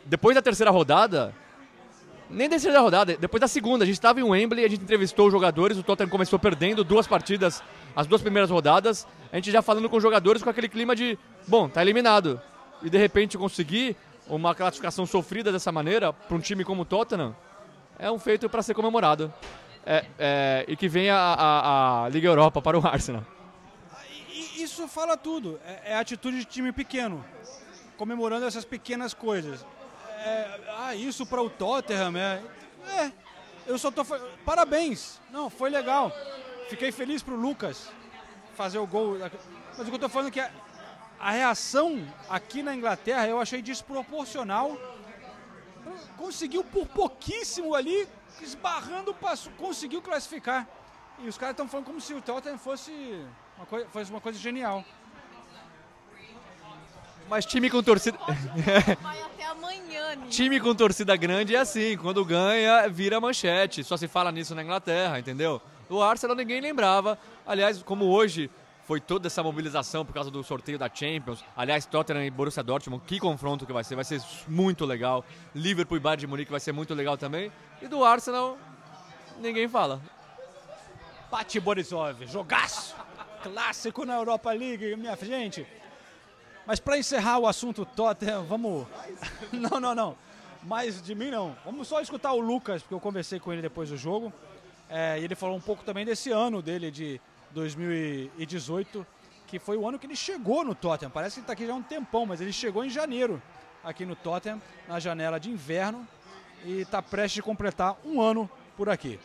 Depois da terceira rodada, nem da terceira rodada, depois da segunda, a gente estava em Wembley, a gente entrevistou os jogadores, o Tottenham começou perdendo duas partidas, as duas primeiras rodadas, a gente já falando com os jogadores com aquele clima de, bom, tá eliminado. E de repente conseguir uma classificação sofrida dessa maneira para um time como o Tottenham é um feito para ser comemorado. É, é, e que venha a, a- a Liga Europa para o Arsenal. Isso fala tudo. É, é a atitude de time pequeno, comemorando essas pequenas coisas. É, ah, isso para o Tottenham é. É, eu só tô. Parabéns! Não, foi legal. Fiquei feliz pro Lucas fazer o gol. Mas o que eu tô falando é que a, a reação aqui na Inglaterra eu achei desproporcional. Conseguiu por pouquíssimo ali, esbarrando, passou, conseguiu classificar. E os caras estão falando como se o Tottenham fosse uma coisa, fosse uma coisa genial. Mas time com torcida. *laughs* Vai até amanhã, Nico. Time com torcida grande é assim, quando ganha, vira manchete. Só se fala nisso na Inglaterra, entendeu? O Arsenal ninguém lembrava. Aliás, como hoje foi toda essa mobilização por causa do sorteio da Champions. Aliás, Tottenham e Borussia Dortmund, que confronto que vai ser, vai ser muito legal. Liverpool e Bayern de Munique vai ser muito legal também. E do Arsenal, ninguém fala. Pati Borisov, jogaço! Clássico na Europa League, minha gente. Mas para encerrar o assunto Tottenham, vamos. *laughs* Não, não, não. Mas de mim não. Vamos só escutar o Lucas, porque eu conversei com ele depois do jogo. É, e ele falou um pouco também desse ano dele de 2018, que foi o ano que ele chegou no Tottenham. Parece que ele está aqui já há um tempão, mas ele chegou em janeiro aqui no Tottenham, na janela de inverno, e está prestes a completar um ano por aqui.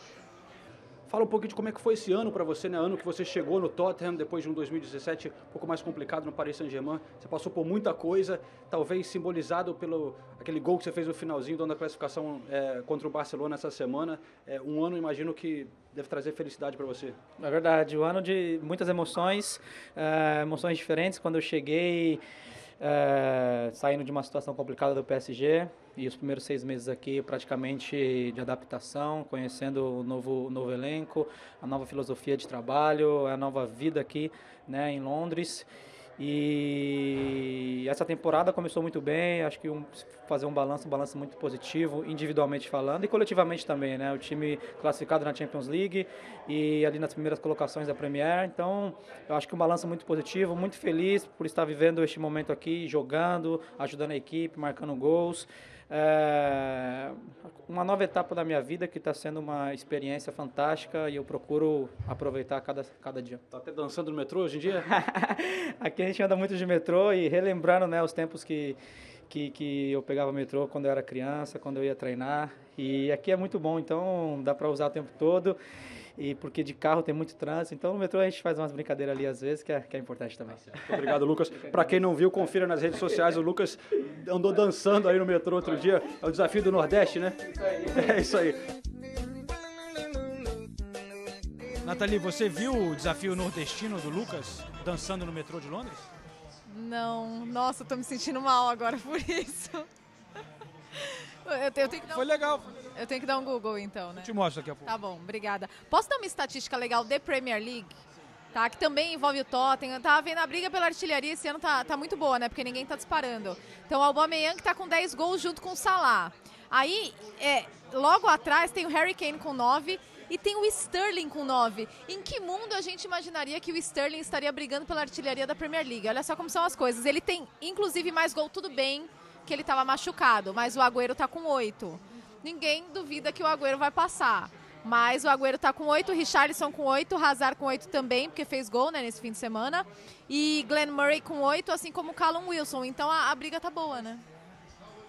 Fala um pouquinho de como é que foi esse ano para você, né? Ano que você chegou no Tottenham depois de um 2017 um pouco mais complicado no Paris Saint-Germain. Você passou por muita coisa, talvez simbolizado pelo aquele gol que você fez no finalzinho, dando a classificação é, contra o Barcelona essa semana. É, um ano, imagino que deve trazer felicidade para você. É verdade, um ano de muitas emoções, é, emoções diferentes. Quando eu cheguei, é, saindo de uma situação complicada do PSG e os primeiros seis meses aqui praticamente de adaptação, conhecendo o novo, o novo elenco, a nova filosofia de trabalho, a nova vida aqui né, em Londres. E essa temporada começou muito bem, acho que um, fazer um balanço, um balanço muito positivo, individualmente falando e coletivamente também, né? O time classificado na Champions League e ali nas primeiras colocações da Premier. Então, eu acho que um balanço muito positivo, muito feliz por estar vivendo este momento aqui, jogando, ajudando a equipe, marcando gols. É uma nova etapa da minha vida que está sendo uma experiência fantástica e eu procuro aproveitar cada, cada dia. Tá até dançando no metrô hoje em dia? *laughs* Aqui a gente anda muito de metrô e relembrando né, os tempos que, que, que eu pegava metrô quando eu era criança, quando eu ia treinar. E aqui é muito bom, então dá para usar o tempo todo e porque de carro tem muito trânsito. Então no metrô a gente faz umas brincadeiras ali às vezes, que é, que é importante também. Muito obrigado, Lucas. Para quem não viu, confira nas redes sociais. O Lucas andou dançando aí no metrô outro dia. É o desafio do Nordeste, né? É isso aí. Nathalie, você viu o desafio nordestino do Lucas dançando no metrô de Londres? Não, nossa, eu tô me sentindo mal agora por isso. *laughs* Eu, tenho, eu tenho que dar Foi um, legal. Eu tenho que dar um Google então, né? Eu te mostro daqui a pouco. Tá bom, obrigada. Posso dar uma estatística legal de Premier League? Tá, que também envolve o Tottenham. Tá vendo a briga pela artilharia esse ano tá, tá muito boa, né? Porque ninguém tá disparando. Então o Aubameyang tá com 10 gols junto com o Salah. Aí, é, logo atrás tem o Harry Kane com 9 e tem o Sterling com 9. Em que mundo a gente imaginaria que o Sterling estaria brigando pela artilharia da Premier League? Olha só como são as coisas. Ele tem, inclusive, mais gol, tudo bem, que ele estava machucado, mas o Agüero tá com 8. Ninguém duvida que o Agüero vai passar. Mas o Agüero tá com 8, o Richarlison com 8, o Hazard com 8 também, porque fez gol né, nesse fim de semana. E Glenn Murray com 8, assim como Callum Wilson. Então a, a briga tá boa, né?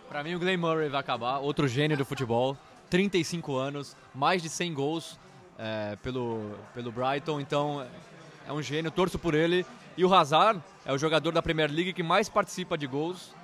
Para mim o Glenn Murray vai acabar, outro gênio do futebol, 35 anos, mais de 100 gols é, pelo, pelo Brighton, então é um gênio, torço por ele. E o Hazard é o jogador da Premier League que mais participa de gols,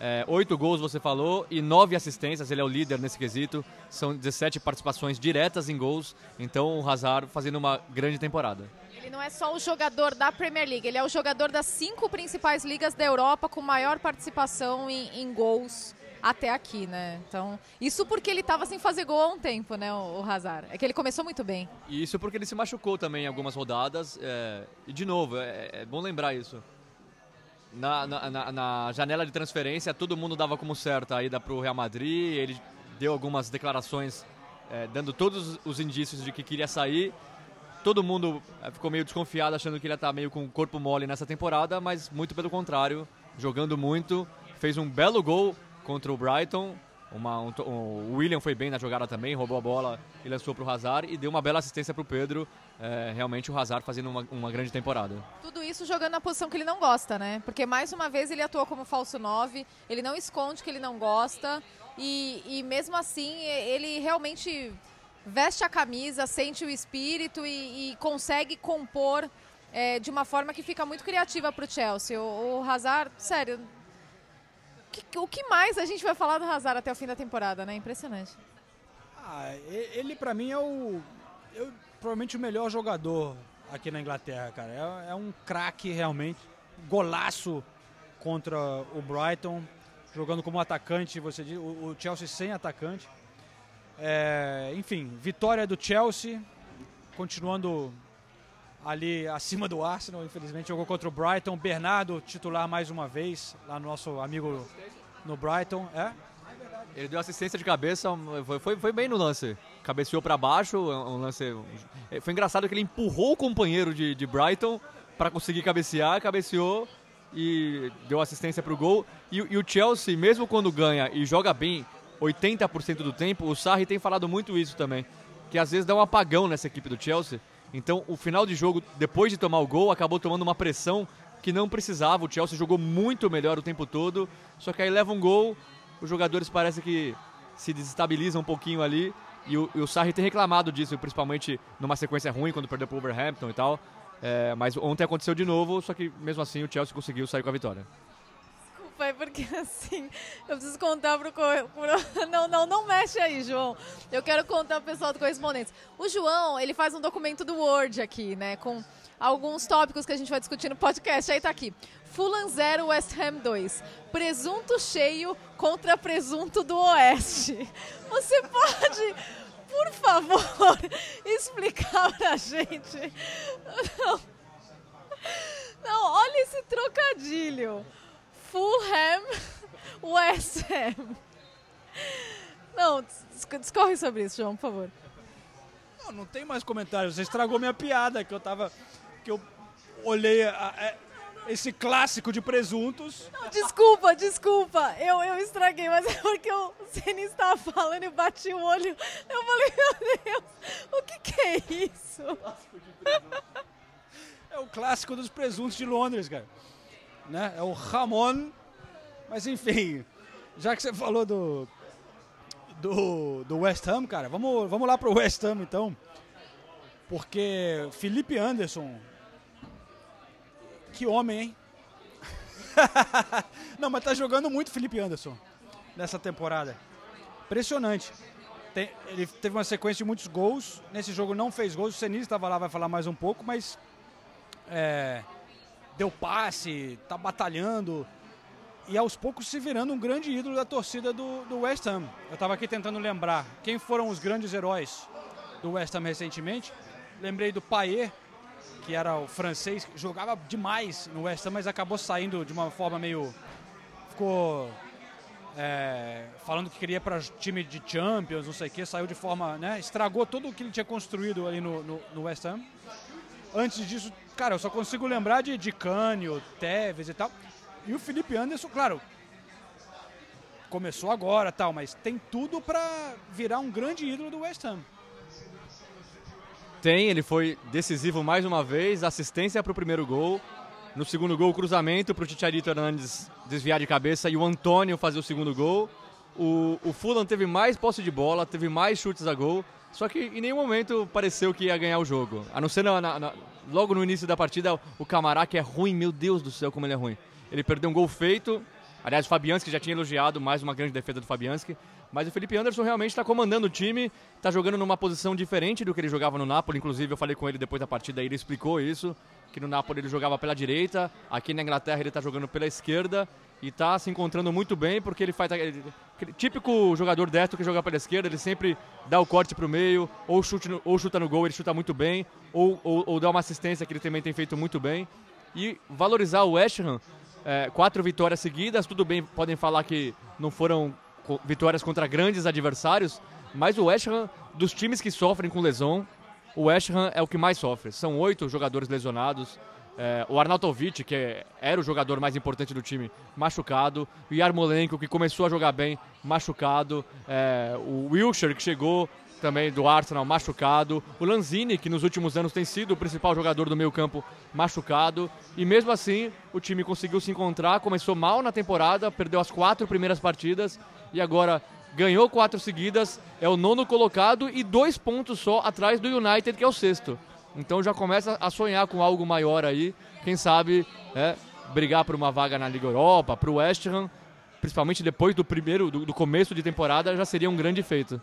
é, oito gols você falou e nove assistências, ele é o líder nesse quesito. São 17 participações diretas em gols, então o Hazard fazendo uma grande temporada. Ele não é só o jogador da Premier League, ele é o jogador das cinco principais ligas da Europa com maior participação em, em gols até aqui, né? Então, isso porque ele estava sem fazer gol há um tempo, né, o, o Hazard. É que ele começou muito bem. E isso porque ele se machucou também em algumas rodadas. É, e de novo, é, é bom lembrar isso. Na, na, na, na, janela de transferência, todo mundo dava como certa a ida para o Real Madrid. Ele deu algumas declarações é, dando todos os indícios de que queria sair. Todo mundo é, ficou meio desconfiado, achando que ele ia estar meio com o corpo mole nessa temporada, mas muito pelo contrário, jogando muito. Fez um belo gol contra o Brighton. Uma, um, o William foi bem na jogada também, roubou a bola e lançou para o Hazard e deu uma bela assistência para o Pedro. É, realmente o Hazard fazendo uma, uma, grande temporada. Tudo isso jogando na posição que ele não gosta, né? Porque mais uma vez ele atuou como falso 9, ele não esconde que ele não gosta e, e mesmo assim ele realmente veste a camisa, sente o espírito e, e consegue compor é, de uma forma que fica muito criativa para o Chelsea. O, o Hazard, sério, que, o que mais a gente vai falar do Hazard até o fim da temporada, né? Impressionante. Ah, ele para mim é o eu, provavelmente o melhor jogador aqui na Inglaterra, cara. É, é um craque realmente, golaço contra o Brighton, jogando como atacante, você diz, o, o Chelsea sem atacante. É, enfim, vitória do Chelsea, continuando ali acima do Arsenal, infelizmente jogou contra o Brighton. Bernardo, titular mais uma vez, lá no nosso amigo no Brighton. É? Ele deu assistência de cabeça, foi, foi, bem no lance. Cabeceou para baixo, um lance. Foi engraçado que ele empurrou o companheiro de, de Brighton para conseguir cabecear, cabeceou e deu assistência para o gol. E, e, o Chelsea, mesmo quando ganha e joga bem 80% do tempo, o Sarri tem falado muito isso também, que às vezes dá um apagão nessa equipe do Chelsea. Então, o final de jogo, depois de tomar o gol, acabou tomando uma pressão que não precisava. O Chelsea jogou muito melhor o tempo todo, só que aí leva um gol, os jogadores parecem que se desestabilizam um pouquinho ali. E o, e o Sarri tem reclamado disso, principalmente numa sequência ruim, quando perdeu para o Wolverhampton e tal. É, mas ontem aconteceu de novo, só que mesmo assim o Chelsea conseguiu sair com a vitória. Desculpa, é porque *laughs* assim, eu preciso contar pro, pro. *laughs* Não, não, não mexe aí, João. Eu quero contar pro pessoal do Correspondentes. O João, ele faz um documento do Word aqui, né? Com alguns tópicos que a gente vai discutir no podcast. Aí tá aqui. Fulham 0, West Ham 2. Presunto cheio contra presunto do Oeste. *laughs* Você pode por favor, explicar pra gente. Não. Não, olha esse trocadilho. Fulham, *laughs* West Ham. Não, discorre sobre isso, João, por favor. Não, não tem mais comentários. Você estragou minha piada, que eu tava. que eu olhei a, a, esse clássico de presuntos. Não, desculpa, desculpa. Eu, eu estraguei, mas é porque o Ceni estava falando e bati o olho. Eu falei, meu Deus, o que, que é isso? É o clássico dos presuntos de Londres, cara. Né? É o Ramon. Mas enfim, já que você falou do, do, do West Ham, cara, vamos, vamos lá pro West Ham então. Porque Felipe Anderson que homem, hein? *laughs* Não, mas tá jogando muito Felipe Anderson nessa temporada. Impressionante. Tem, ele teve uma sequência de muitos gols. Nesse jogo não fez gols. O Senise estava lá, vai falar mais um pouco, mas é, deu passe, tá batalhando e aos poucos se virando um grande ídolo da torcida do, do West Ham. Eu estava aqui tentando lembrar quem foram os grandes heróis do West Ham recentemente. Lembrei do Payet, que era o francês, jogava demais no West Ham, mas acabou saindo de uma forma meio. Ficou é, falando que queria para time de Champions, não sei o que, saiu de forma. Né, estragou tudo o que ele tinha construído ali no, no, no West Ham. Antes disso, cara, eu só consigo lembrar de, de Cânio, Tevez e tal. E o Felipe Anderson, claro, começou agora tal, mas tem tudo para virar um grande ídolo do West Ham. Tem, ele foi decisivo mais uma vez, assistência para o primeiro gol. No segundo gol, cruzamento para o Ticharito Hernandes desviar de cabeça e o Antônio fazer o segundo gol. O, o Fulham teve mais posse de bola, teve mais chutes a gol, só que em nenhum momento pareceu que ia ganhar o jogo. A não ser na, na, na, logo no início da partida, o Camará, que é ruim, meu Deus do céu, como ele é ruim. Ele perdeu um gol feito. Aliás, o Fabianski já tinha elogiado mais uma grande defesa do Fabianski. Mas o Felipe Anderson realmente está comandando o time, está jogando numa posição diferente do que ele jogava no Napoli. Inclusive, eu falei com ele depois da partida, ele explicou isso, que no Napoli ele jogava pela direita, aqui na Inglaterra ele está jogando pela esquerda e está se encontrando muito bem porque ele faz aquele típico jogador destro que joga pela esquerda, ele sempre dá o corte para o meio, ou, chute no, ou chuta no gol, ele chuta muito bem, ou, ou, ou, dá uma assistência que ele também tem feito muito bem. E valorizar o West Ham, é, quatro vitórias seguidas, tudo bem, podem falar que não foram vitórias contra grandes adversários, mas o West Ham, dos times que sofrem com lesão, o West Ham é o que mais sofre. São oito jogadores lesionados. É, o Arnautovic, que era o jogador mais importante do time, machucado. O Yarmolenko, que começou a jogar bem, machucado. É, o Wilshire, que chegou também do Arsenal, machucado. O Lanzini, que nos últimos anos tem sido o principal jogador do meio campo, machucado. E mesmo assim, o time conseguiu se encontrar, começou mal na temporada, perdeu as quatro primeiras partidas e agora ganhou quatro seguidas, é o nono colocado e dois pontos só atrás do United, que é o sexto. Então já começa a sonhar com algo maior aí, quem sabe é, brigar por uma vaga na Liga Europa, para o West Ham, principalmente depois do primeiro, do, do começo de temporada, já seria um grande feito.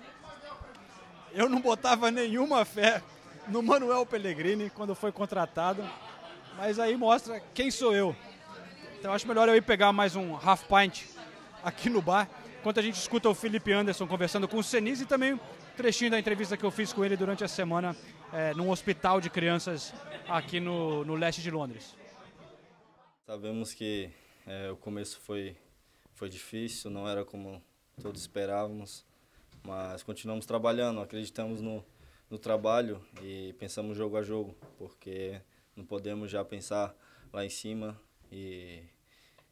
Eu não botava nenhuma fé no Manuel Pellegrini quando foi contratado, mas aí mostra quem sou eu. Então acho melhor eu ir pegar mais um half pint aqui no bar enquanto a gente escuta o Felipe Anderson conversando com o Senise e também um trechinho da entrevista que eu fiz com ele durante a semana é, num hospital de crianças aqui no, no leste de Londres? Sabemos que é, o começo foi, foi difícil, não era como todos esperávamos, mas continuamos trabalhando, acreditamos no, no trabalho e pensamos jogo a jogo, porque não podemos já pensar lá em cima e,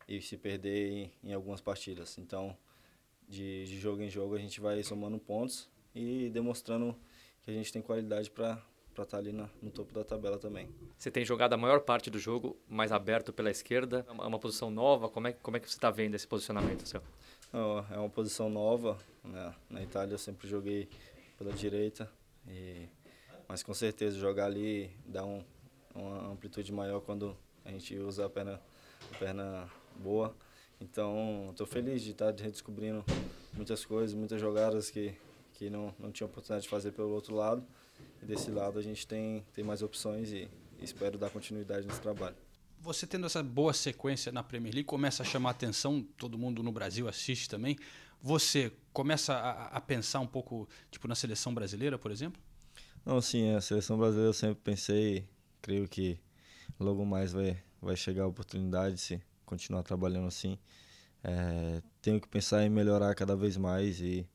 e se perder em, em algumas partidas. Então, de, de jogo em jogo, a gente vai somando pontos e demonstrando que a gente tem qualidade para para estar tá ali na, no topo da tabela também. Você tem jogado a maior parte do jogo mais aberto pela esquerda, é uma, uma posição nova, como é, como é que você está vendo esse posicionamento seu? Não, é uma posição nova, né? na Itália eu sempre joguei pela direita, e, mas com certeza jogar ali dá um, uma amplitude maior quando a gente usa a perna, a perna boa. Então, estou feliz de estar tá redescobrindo muitas coisas, muitas jogadas que, que não, não tinha oportunidade de fazer pelo outro lado. E desse lado a gente tem, tem mais opções e, e espero dar continuidade nesse trabalho. Você tendo essa boa sequência na Premier League começa a chamar atenção, todo mundo no Brasil assiste também. Você começa a, a pensar um pouco tipo na seleção brasileira, por exemplo? Não, sim, a seleção brasileira eu sempre pensei, creio que logo mais vai, vai chegar a oportunidade se continuar trabalhando assim. É, tenho que pensar em melhorar cada vez mais e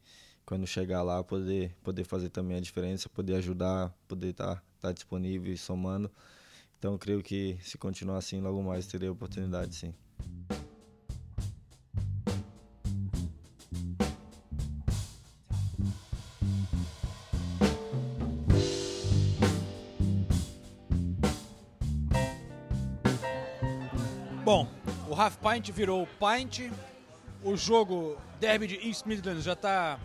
quando chegar lá poder poder fazer também a diferença, poder ajudar, poder estar tá, tá disponível e somando. Então creio que se continuar assim logo mais terei a oportunidade, sim. Bom, o Half Pint virou Pint. O jogo Derby de East Midlands já está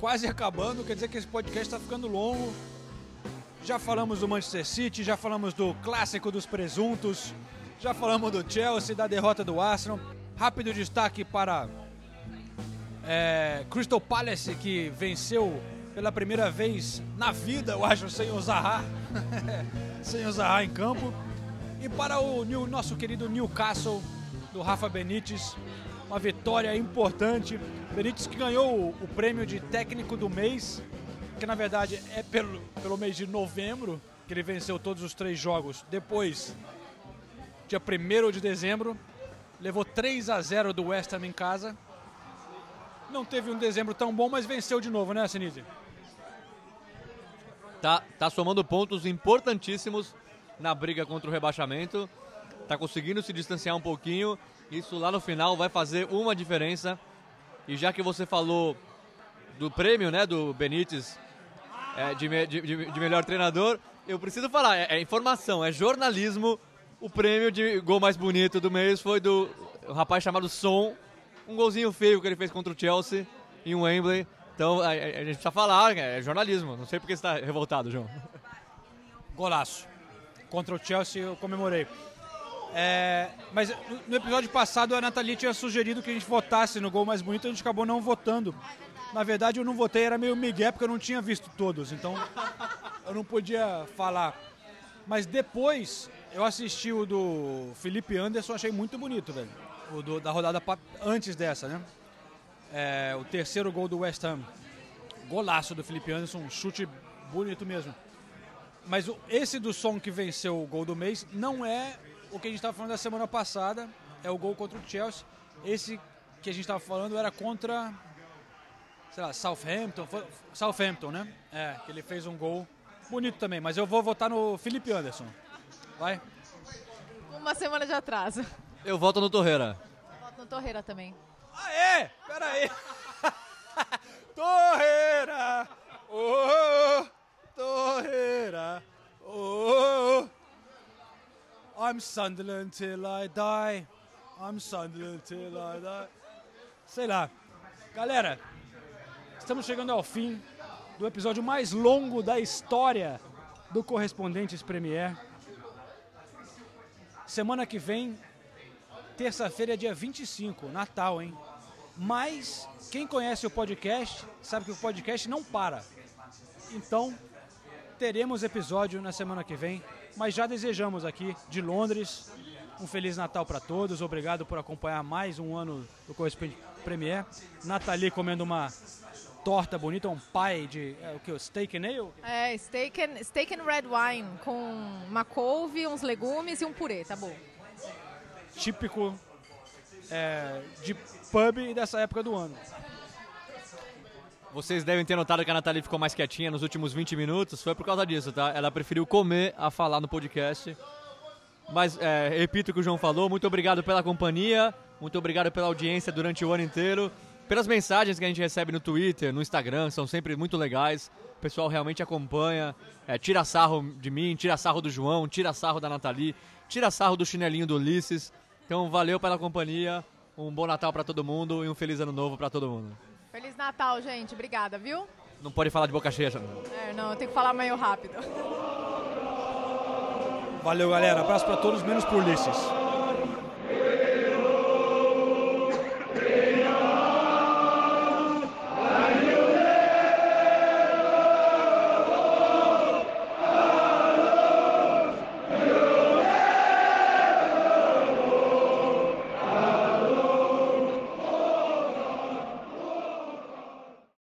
quase acabando, quer dizer que esse podcast está ficando longo. Já falamos do Manchester City, já falamos do clássico dos presuntos, já falamos do Chelsea, da derrota do Arsenal. Rápido destaque para é, Crystal Palace, que venceu pela primeira vez na vida, eu acho, sem o Zaha. *laughs* sem o Zaha em campo. E para o nosso querido Newcastle, do Rafa Benítez, uma vitória importante. Benítez que ganhou o, prêmio de técnico do mês, que na verdade é pelo, pelo mês de novembro, que ele venceu todos os três jogos. Depois, dia 1 de dezembro, levou 3 a 0 do West Ham em casa. Não teve um dezembro tão bom, mas venceu de novo, né, Sinise? Tá, tá somando pontos importantíssimos na briga contra o rebaixamento. Tá conseguindo se distanciar um pouquinho isso lá no final vai fazer uma diferença. E já que você falou do prêmio, né, do Benítez é, de, de, de, melhor treinador, eu preciso falar, é, é, informação, é jornalismo. O prêmio de gol mais bonito do mês foi do um rapaz chamado Son, um golzinho feio que ele fez contra o Chelsea em Wembley. Então a, a gente precisa falar, é jornalismo. Não sei porque você está revoltado, João. Golaço. Contra o Chelsea eu comemorei. É, mas no episódio passado a Nathalie tinha sugerido que a gente votasse no gol mais bonito, a gente acabou não votando. Na verdade eu não votei, era meio migué porque eu não tinha visto todos, então eu não podia falar. Mas depois eu assisti o do Felipe Anderson, achei muito bonito, velho. O do, da rodada antes dessa, né? É, o terceiro gol do West Ham. Golaço do Felipe Anderson, um chute bonito mesmo. Mas o, esse do som que venceu o gol do mês não é o que a gente estava falando da semana passada é o gol contra o Chelsea. Esse que a gente estava falando era contra, sei lá, Southampton. Foi, Southampton, né? É, que ele fez um gol bonito também. Mas eu vou votar no Felipe Anderson. Vai. Uma semana de atraso. Eu voto no Torreira. voto no Torreira também. Aê! Pera aí. *laughs* Torreira! Oh, Torreira! Oh, I'm Sunderland till I die. I'm Sunderland till I die. Sei lá. Galera, estamos chegando ao fim do episódio mais longo da história do Correspondentes Premier. Semana que vem, terça-feira, dia 25, Natal, hein? Mas quem conhece o podcast sabe que o podcast não para. Então, teremos episódio na semana que vem mas já desejamos aqui de Londres um Feliz Natal para todos. Obrigado por acompanhar mais um ano do Correspondente Premier. Nathalie comendo uma torta bonita, um pie de é, o que? Steak and ale? É, steak and, steak and red wine com uma couve, uns legumes e um purê, tá bom. Típico é, de pub dessa época do ano. Vocês devem ter notado que a Nathalie ficou mais quietinha nos últimos 20 minutos. Foi por causa disso, tá? Ela preferiu comer a falar no podcast. Mas, é, repito o que o João falou. Muito obrigado pela companhia. Muito obrigado pela audiência durante o ano inteiro. Pelas mensagens que a gente recebe no Twitter, no Instagram, são sempre muito legais. O pessoal realmente acompanha. É, tira sarro de mim, tira sarro do João, tira sarro da Nathalie, tira sarro do chinelinho do Ulisses. Então, valeu pela companhia. Um bom Natal para todo mundo e um feliz ano novo para todo mundo. Feliz Natal, gente. Obrigada, viu? Não pode falar de boca cheia, já. É, não, eu tenho que falar meio rápido. Valeu, galera. Abraço para todos, menos por Ulisses.